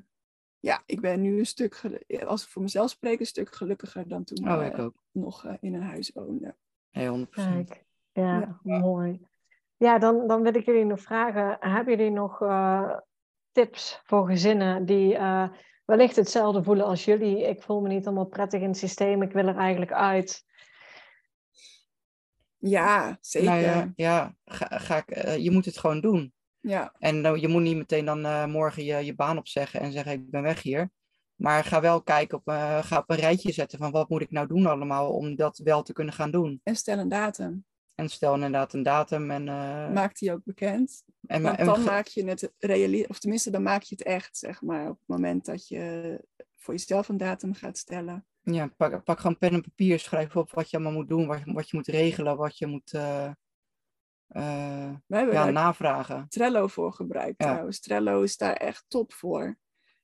ja, ik ben nu een stuk, als ik voor mezelf spreek, een stuk gelukkiger dan toen oh, ik uh, nog uh, in een huis woonde. Heel 100%. Kijk. Ja, mooi. Ja, dan, dan wil ik jullie nog vragen, hebben jullie nog uh, tips voor gezinnen die uh, wellicht hetzelfde voelen als jullie? Ik voel me niet helemaal prettig in het systeem, ik wil er eigenlijk uit. Ja, zeker. Nou ja, ja ga, ga ik, uh, je moet het gewoon doen. Ja. En je moet niet meteen dan morgen je, je baan opzeggen en zeggen ik ben weg hier. Maar ga wel kijken, op, ga op een rijtje zetten van wat moet ik nou doen allemaal om dat wel te kunnen gaan doen. En stel een datum. En stel inderdaad een datum en... Maak die ook bekend. En, Want dan maak je het realistisch, of tenminste dan maak je het echt, zeg maar, op het moment dat je voor jezelf een datum gaat stellen. Ja, pak, pak gewoon pen en papier, schrijf op wat je allemaal moet doen, wat, wat je moet regelen, wat je moet uh, uh, ja, navragen. Trello voor gebruikt ja. trouwens. Trello is daar echt top voor.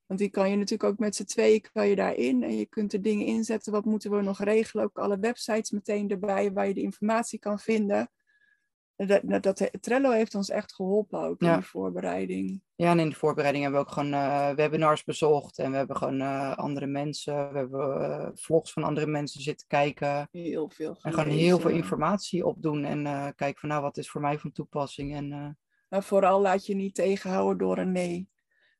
Want die kan je natuurlijk ook met z'n tweeën kan je daarin. En je kunt er dingen inzetten. Wat moeten we nog regelen? Ook alle websites meteen erbij waar je de informatie kan vinden. Dat, dat, Trello heeft ons echt geholpen ook in de voorbereiding. Ja, en in de voorbereiding hebben we ook gewoon uh, webinars bezocht. En we hebben gewoon uh, andere mensen, we hebben uh, vlogs van andere mensen zitten kijken. Heel veel gelezen. En gewoon heel veel informatie opdoen. En kijken van nou, wat is voor mij van toepassing. En, maar vooral laat je niet tegenhouden door een nee.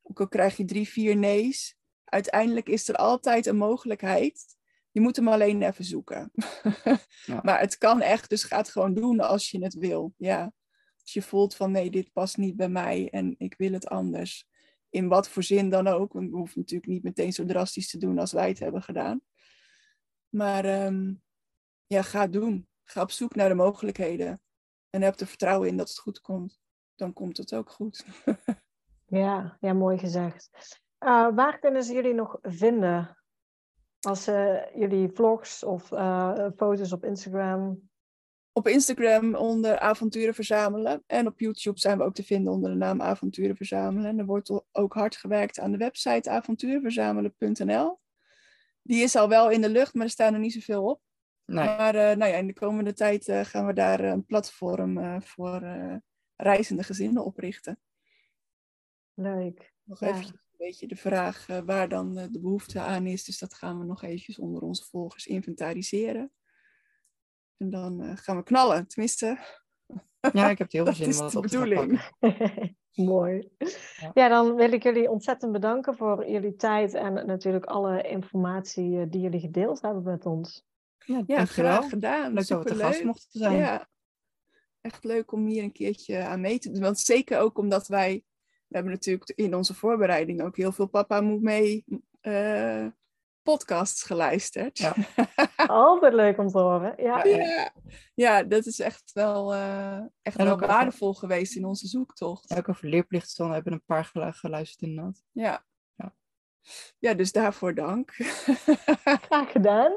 Ook al krijg je drie, vier nee's. Uiteindelijk is er altijd een mogelijkheid. Je moet hem alleen even zoeken. ja. Maar het kan echt, dus ga het gewoon doen als je het wil. Ja. Als je voelt van nee, dit past niet bij mij en ik wil het anders. In wat voor zin dan ook. Want we hoeven natuurlijk niet meteen zo drastisch te doen als wij het hebben gedaan. Maar ehm, ja, ga het doen. Ga op zoek naar de mogelijkheden. En heb er vertrouwen in dat het goed komt. Dan komt het ook goed. ja, ja, mooi gezegd. Uh, waar kunnen ze jullie nog vinden? Als uh, jullie vlogs of uh, foto's op Instagram? Op Instagram onder Avonturen Verzamelen. En op YouTube zijn we ook te vinden onder de naam Avonturen Verzamelen. En er wordt ook hard gewerkt aan de website avonturenverzamelen.nl. Die is al wel in de lucht, maar er staan er niet zoveel op. Nee. Maar uh, nou ja, in de komende tijd uh, gaan we daar een platform uh, voor reizende gezinnen oprichten. Leuk. Nog ja. even beetje de vraag waar dan de behoefte aan is. Dus dat gaan we nog eventjes onder onze volgers inventariseren. En dan gaan we knallen, tenminste. Ja, ik heb heel veel zin in wat de bedoeling. Mooi. Ja. ja. dan wil ik jullie ontzettend bedanken voor jullie tijd en natuurlijk alle informatie die jullie gedeeld hebben met ons. Ja, ja graag gedaan. Leuk dat we te gast mochten zijn. Ja, echt leuk om hier een keertje aan mee te doen. Want zeker ook omdat wij, we hebben natuurlijk in onze voorbereiding ook heel veel Papa Moet Mee uh, podcasts geluisterd. Ja. Altijd leuk om te horen. Ja, ja, ja dat is echt wel, uh, echt wel waardevol over... geweest in onze zoektocht. Ook over leerplicht we hebben een paar geluisterd inderdaad. Ja. ja. Ja, dus daarvoor dank. Graag gedaan.